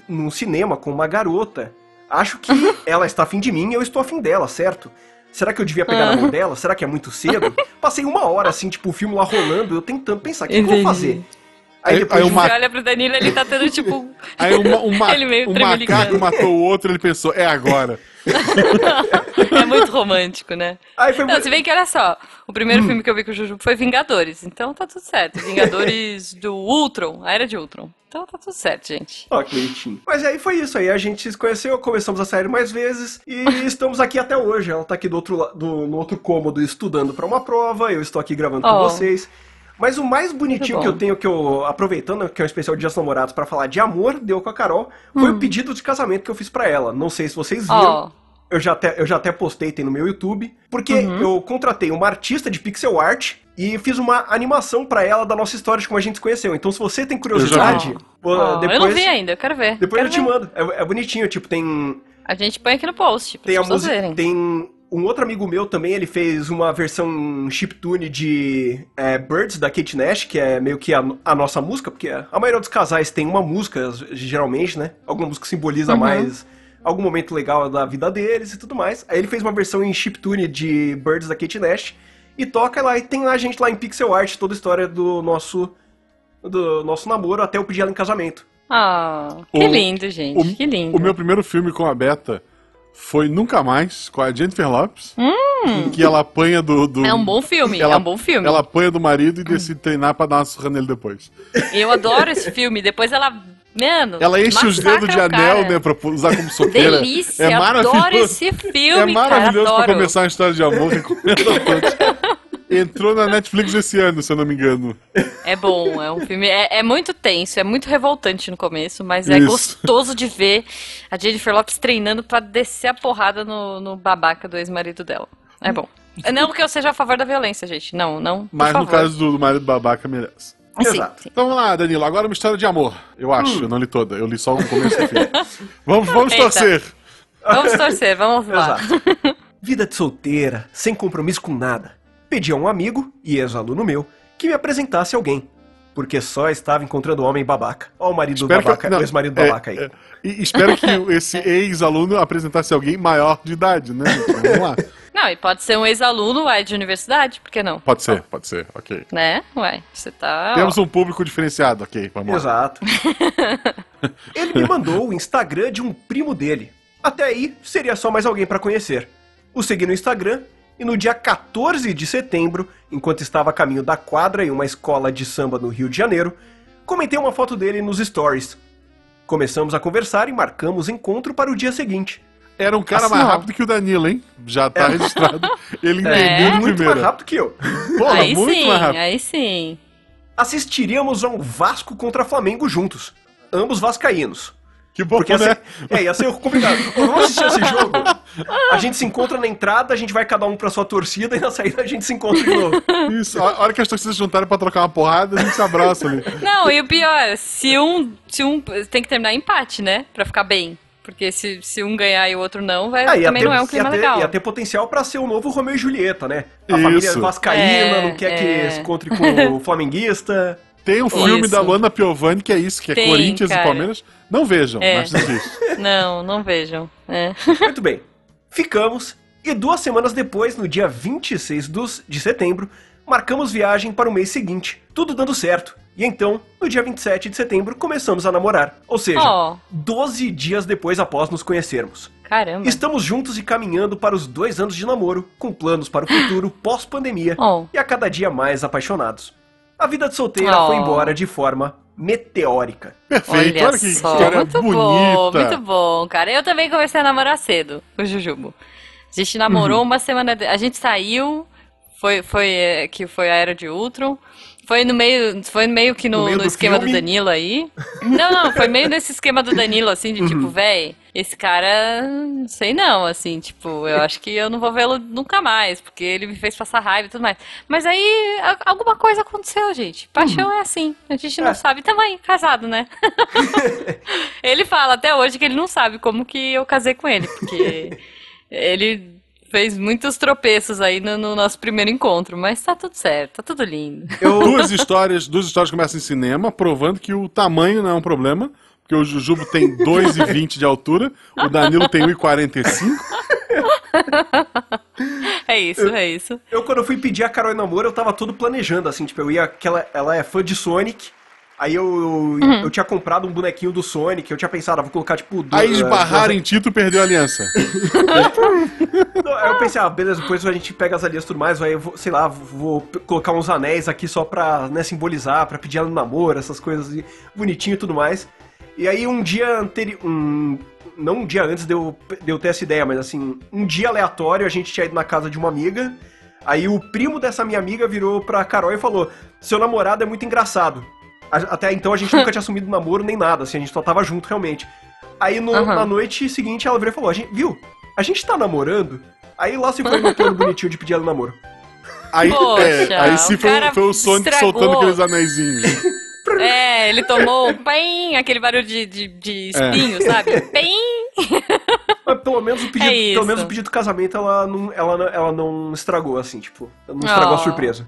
no cinema com uma garota. Acho que *laughs* ela está afim de mim e eu estou afim dela, certo? Será que eu devia pegar na mão dela? Será que é muito cedo? *laughs* Passei uma hora, assim, tipo, o filme lá rolando, eu tentando pensar, o que, eu vou fazer? Aí- Aí depois aí de uma- Você olha pro Danilo, ele tá tendo tipo. Aí uma, uma, *laughs* Ele meio um macaco matou o outro, ele pensou, é agora. *laughs* é muito romântico, né? Aí foi Não, muito- se bem que olha só, o primeiro filme que eu vi com o Juju foi Vingadores, então tá tudo certo. Vingadores *laughs* do Ultron, a era de Ultron. Então tá tudo certo, gente. Ó, que bonitinho. Mas aí foi isso, aí a gente se conheceu, começamos a sair mais vezes e *laughs* estamos aqui até hoje. Ela tá aqui do outro, do, no outro cômodo estudando pra uma prova, eu estou aqui gravando com Oh. vocês. Mas o mais bonitinho que eu tenho, que eu, aproveitando que é um especial de Dias dos Namorados pra falar de amor, deu com a Carol, foi o pedido de casamento que eu fiz pra ela. Não sei se vocês viram. Eu já, até, eu já até postei, tem no meu YouTube. Porque Uhum. eu contratei uma artista de pixel art e fiz uma animação pra ela da nossa história de como a gente se conheceu. Então, se você tem curiosidade, pô, ó, depois, eu não vi ainda, eu quero ver. depois eu quero te ver. mando. É, é bonitinho, tipo, tem. A gente põe aqui no post, pra Tem a pessoas música. verem. Tem um outro amigo meu também, ele fez uma versão chiptune de é, Birds da Kate Nash, que é meio que a, a nossa música, porque a maioria dos casais tem uma música, geralmente, né? Alguma música que simboliza Uhum. mais algum momento legal da vida deles e tudo mais. Aí ele fez uma versão em chiptune de Birds da Kate Nash e toca lá e tem a gente lá em pixel art, toda a história do nosso do nosso namoro até eu pedir ela em casamento. Ah, que O- lindo, gente. O, que lindo. o meu primeiro filme com a Beta foi Nunca Mais, com a Jennifer Lopes, em que ela apanha do, do- É um bom filme, ela- é um bom filme. Ela apanha do marido e decide treinar pra dar uma surra nele depois. Eu adoro esse filme. Depois ela. Mano. Ela enche os dedos de anel, cara. né, pra usar como soqueira. Delícia, É adoro maravilhoso. esse filme, É maravilhoso cara, pra adoro. começar uma história de amor, recomendo a todos. Entrou na Netflix esse ano, se eu não me engano. É bom, é um filme. É, é muito tenso, é muito revoltante no começo, mas é Isso. gostoso de ver a Jennifer Lopes treinando pra descer a porrada no, no babaca do ex-marido dela. É bom. Não que eu seja a favor da violência, gente. Não, não. Mas no favor. caso do, do marido babaca, merece. Sim, Exato. sim. Então vamos lá, Danilo. Agora uma história de amor. Eu acho, Hum. eu não li toda. Eu li só o começo e o fim. *laughs* Vamos, vamos Eita. torcer. Vamos torcer, vamos lá. Exato. *laughs* Vida de solteira, sem compromisso com nada. Pedi a um amigo, e ex-aluno meu, que me apresentasse alguém. porque só estava encontrando homem babaca. Ó o marido Espero que babaca, o ex-marido é, babaca aí. é, e espero que esse ex-aluno apresentasse alguém maior de idade, né? Então, vamos lá. Não, e pode ser um ex-aluno, ué, de universidade, por que não? Pode ser, pode ser, ok. Né? Ué, você tá. Temos um público diferenciado, ok, vamos lá. Exato. *laughs* Ele me mandou o Instagram de um primo dele. Até aí, seria só mais alguém pra conhecer. O segui no Instagram e no dia 14 de setembro, enquanto estava a caminho da quadra em uma escola de samba no Rio de Janeiro, comentei uma foto dele nos stories. Começamos a conversar e marcamos encontro para o dia seguinte. Era um cara Assim, mais ó. rápido que o Danilo, hein? Já tá É. registrado. Ele É. entendeu de Muito primeira. mais rápido que eu. Porra, aí muito sim, mais rápido. aí sim. Assistiríamos a um Vasco contra Flamengo juntos. Ambos vascaínos. Que bom, Porque né? assim, é, ia ser complicado. Vamos assistir esse jogo. A gente se encontra na entrada, a gente vai cada um pra sua torcida e na saída a gente se encontra de novo. Isso, a hora que as torcidas se juntarem pra trocar uma porrada, a gente se abraça ali. Não, e o pior, se um. Se um. Tem que terminar empate, né? Pra ficar bem. Porque se, se um ganhar e o outro não, vai, Ah, também ter, não é um clima ia ter, legal. ia ter potencial pra ser o novo Romeu e Julieta, né? A Isso. família vascaína É, não quer é. que se encontre com o *laughs* flamenguista. Tem um filme Isso. da Luana Piovani que é isso, que é Tem, Corinthians cara. e Palmeiras. Não vejam, É. mas existe. *laughs* Não, não vejam. É. Muito bem. Ficamos e duas semanas depois, no dia 26 dos, de setembro, marcamos viagem para o mês seguinte, tudo dando certo. E então, no dia 27 de setembro, começamos a namorar. Ou seja, Ó. 12 dias depois após nos conhecermos. Caramba. Estamos juntos e caminhando para os dois anos de namoro, com planos para o futuro *gasps* pós-pandemia Oh. e a cada dia mais apaixonados. A vida de solteira Oh. foi embora de forma meteórica. Perfeito, Olha, olha, que só, história muito bonita. bom, muito bom, cara. Eu também comecei a namorar cedo, o Jujubo. A gente namorou uma semana, de- a gente saiu, foi, foi é, que foi a era de Ultron. Foi no meio, foi meio que No no, meio no do esquema filme? do Danilo aí. Não, não, foi meio nesse esquema do Danilo, assim, de tipo, véi, esse cara, não sei não, assim, tipo, eu acho que eu não vou vê-lo nunca mais, porque ele me fez passar raiva e tudo mais. Mas aí, a- alguma coisa aconteceu, gente. Paixão é assim, a gente não É. sabe também, casado, né? *laughs* ele fala até hoje que ele não sabe como que eu casei com ele, porque *laughs* ele fez muitos tropeços aí no, no nosso primeiro encontro, mas tá tudo certo, tá tudo lindo. Eu, Duas histórias, duas histórias começam em cinema, provando que o tamanho não é um problema. Porque o Jujubo tem 2,20 de altura, o Danilo tem 1,45. *laughs* É isso, é isso. eu, quando eu fui pedir a Carol em namoro, eu tava todo planejando, assim, tipo, eu ia. Que ela, ela é fã de Sonic. Aí eu, eu, Uhum. eu tinha comprado um bonequinho do Sonic, eu tinha pensado, ah, vou colocar, tipo, do, Aí esbarraram em Tito e perdeu a aliança. Eu pensei, ah, beleza, depois a gente pega as alianças e tudo mais, aí eu vou, sei lá, vou colocar uns anéis aqui só pra né, simbolizar, pra pedir ela no namoro, essas coisas bonitinho e tudo mais. E aí um dia anterior. Um, não um dia antes de eu, de eu ter essa ideia, mas assim, um dia aleatório a gente tinha ido na casa de uma amiga. Aí o primo dessa minha amiga virou pra Carol e falou: Seu namorado é muito engraçado. A- Até então a gente nunca tinha *laughs* assumido namoro nem nada, assim, a gente só tava junto realmente. Aí no- Aham. na noite seguinte ela virou e falou: a gente, Viu? A gente tá namorando? Aí lá se foi meu plano *laughs* bonitinho de pedir ela namoro. Aí, Poxa, é, aí sim o foi, cara foi o Sonic estragou. soltando aqueles anéisinhos. *laughs* É, ele tomou pem, aquele barulho de, de, de espinho, sabe? Pem! Mas pelo menos o pedido, É pelo menos o pedido do casamento ela não, ela, ela não estragou, assim, tipo, ela não estragou a Oh. surpresa.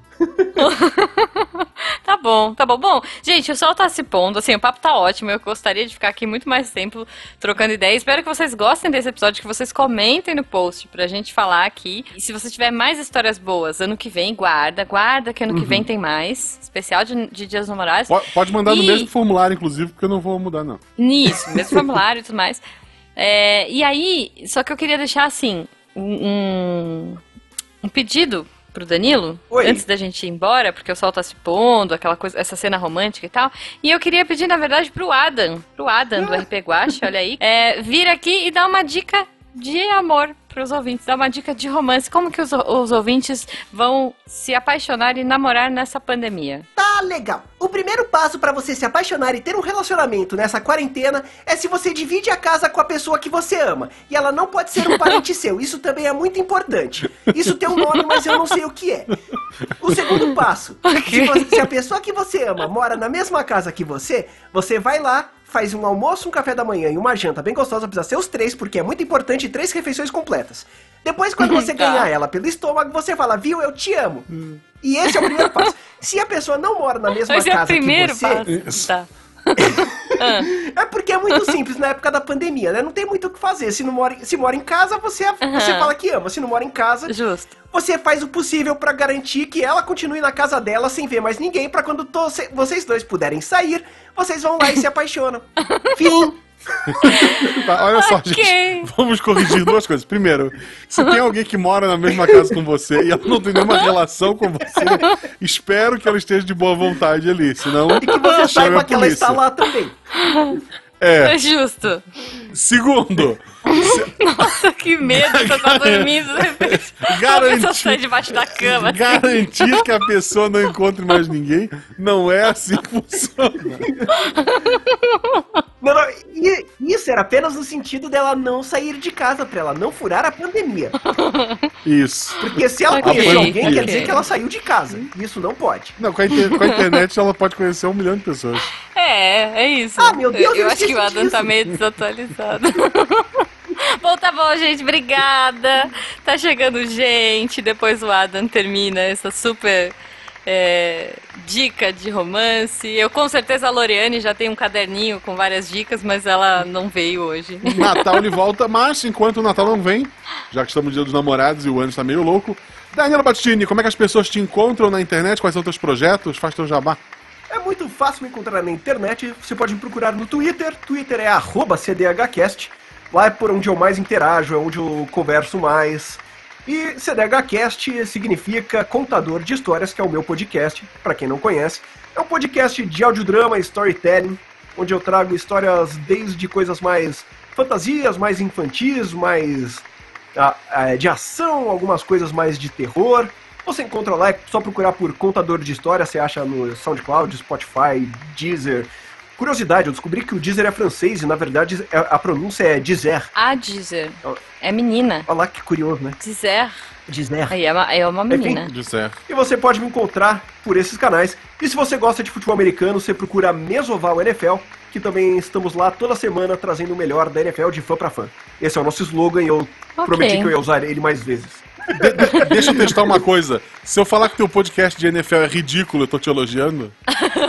Tá bom, tá bom. Bom, gente, o sol tá se pondo, assim, o papo tá ótimo. Eu gostaria de ficar aqui muito mais tempo trocando ideias. Espero que vocês gostem desse episódio, que vocês comentem no post pra gente falar aqui. E se você tiver mais histórias boas, ano que vem, guarda, guarda que ano que vem tem mais. Especial de, de Dias dos Namorados. Po- Pode mandar no E- mesmo formulário, inclusive, porque eu não vou mudar, não. Nisso, mesmo *laughs* formulário e tudo mais. É, e aí, só que eu queria deixar assim, um, um pedido pro Danilo, Oi. antes da gente ir embora, porque o sol tá se pondo, aquela coisa, essa cena romântica e tal. E eu queria pedir, na verdade, pro Adam, pro Adam do RP Guache, olha aí, é, vir aqui e dar uma dica de amor pros ouvintes, dar uma dica de romance, como que os, os ouvintes vão se apaixonar e namorar nessa pandemia. Tá legal. O primeiro passo pra você se apaixonar e ter um relacionamento nessa quarentena é se você divide a casa com a pessoa que você ama. E ela não pode ser um *laughs* parente seu. Isso também é muito importante. Isso tem um nome, mas eu não sei o que é. O segundo passo: se, você- se a pessoa que você ama mora na mesma casa que você, você vai lá. Faz um almoço, um café da manhã e uma janta bem gostosa, precisa ser os três, porque é muito importante três refeições completas. Depois, quando você *laughs* Tá. ganhar ela pelo estômago, você fala, viu, eu te amo. E esse é o primeiro passo. Se a pessoa não mora na mesma Esse é o casa que primeiro você... passo. Tá. *laughs* É porque é muito simples na época da pandemia, né? Não tem muito o que fazer. Se não mora, em- se mora em casa, você, você fala que ama. Se não mora em casa, Justo. você faz o possível pra garantir que ela continue na casa dela sem ver mais ninguém, pra quando vocês dois puderem sair, vocês vão lá e se *laughs* apaixonam. *laughs* Fim. Tá, olha só, Ok. gente. Vamos corrigir duas coisas. Primeiro, se tem alguém que mora na mesma casa com você e ela não tem nenhuma relação com você, espero que ela esteja de boa vontade ali. Senão, E que você saiba a que ela está lá também. É. É justo. Segundo, Nossa, que medo. Você tá *laughs* dormindo, de repente. A pessoa Garantir- debaixo da cama. garantir que a pessoa não encontre mais ninguém não é assim que funciona. Não, não, e- isso era apenas no sentido dela não sair de casa, pra ela não furar a pandemia. Isso. Porque se ela conhecer alguém, ok. quer dizer que ela saiu de casa. Isso não pode. Não, com a, inter- com a internet ela pode conhecer um milhão de pessoas. É, é isso. Ah, meu Deus, eu, eu acho que o Adam tá disso. meio desatualizado. *laughs* bom, tá bom, gente. Obrigada. Tá chegando gente. Depois o Adam termina essa super é, dica de romance. Eu com certeza a Loriane já tem um caderninho com várias dicas, mas ela não veio hoje. Natal ele volta, mas enquanto o Natal não vem, já que estamos no dia dos namorados e o ano está meio louco, Daniela Battini, como é que as pessoas te encontram na internet? Quais são teus projetos? Faz teu jabá. É muito fácil me encontrar na internet. Você pode me procurar no Twitter. Twitter é arroba CDHcast. Lá é por onde eu mais interajo, é onde eu converso mais. E CDHcast significa Contador de Histórias, que é o meu podcast, para quem não conhece. É um podcast de audiodrama e storytelling, onde eu trago histórias desde coisas mais fantasias, mais infantis, mais ah, ah, de ação, algumas coisas mais de terror. Você encontra lá, é só procurar por Contador de História, você acha no SoundCloud, Spotify, Deezer. Curiosidade, eu descobri que o Deezer é francês e na verdade é- a pronúncia é Deezer. A Dizer. É menina. Olha lá que curioso, né? Dizer. Deezer. Aí é uma, é uma menina. De certo. E você pode me encontrar por esses canais. E se você gosta de futebol americano, você procura Mesoval NFL, que também estamos lá toda semana trazendo o melhor da NFL de fã pra fã. Esse é o nosso slogan e eu Ok. prometi que eu ia usar ele mais vezes. Deixa eu testar uma coisa. Se eu falar que teu podcast de NFL é ridículo, eu tô te elogiando?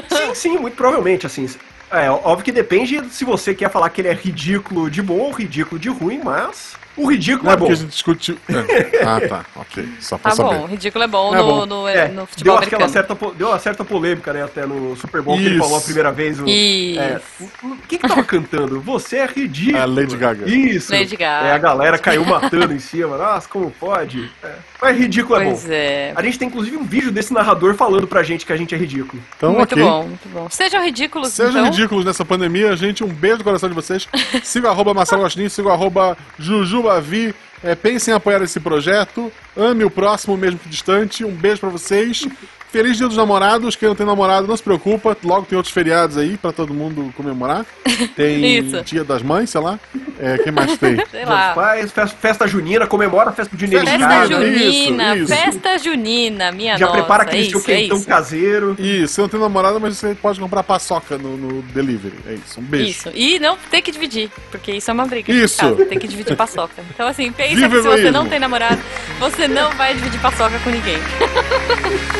Sim, sim, muito provavelmente, assim. É, óbvio que depende se você quer falar que ele é ridículo de bom ou ridículo de ruim, mas o ridículo Não é é bom. porque a gente discutiu. *laughs* É. Ah, tá. Ok. Só pra Tá saber. bom, ridículo é bom É no, bom. no, É, no futebol deu americano. certa, deu uma certa polêmica, né, até no Super Bowl, que ele Isso. falou a primeira vez. O, Isso. é, o- o- quem que tava cantando? Você é ridículo. A Lady Gaga. Isso. Lady Gaga. É, a galera caiu matando em cima. Nossa, como pode? É. Mas ridículo é Pois bom. é. A gente tem inclusive um vídeo desse narrador falando pra gente que a gente é ridículo. Então, muito ok. bom, muito bom. Sejam ridículos, Sejam então. ridículos nessa pandemia, gente. Um beijo no coração de vocês. Siga o arroba Marcelo Agostinho, siga o Jujubavi. É, pensem em apoiar esse projeto. Ame o próximo, mesmo que distante. Um beijo pra vocês. Feliz Dia dos Namorados. Quem não tem namorado, não se preocupa. Logo tem outros feriados aí pra todo mundo comemorar. *laughs* Tem Isso. Dia das Mães, sei lá. É, quem mais tem? *laughs* Sei lá. Pais, festa, festa junina, comemora a festa junina em Festa casa. junina, Isso, isso. festa junina, minha Já nossa. prepara é aquele seu isso, é quentão isso. caseiro. E você não tem namorada, mas você pode comprar paçoca no, no delivery. É isso. Um beijo. Isso. E não tem que dividir, porque isso é uma briga. Isso. Casa, Tem que dividir paçoca. Então, assim, pensa Viva que se você não tem namorado, você não vai dividir paçoca com ninguém. *laughs*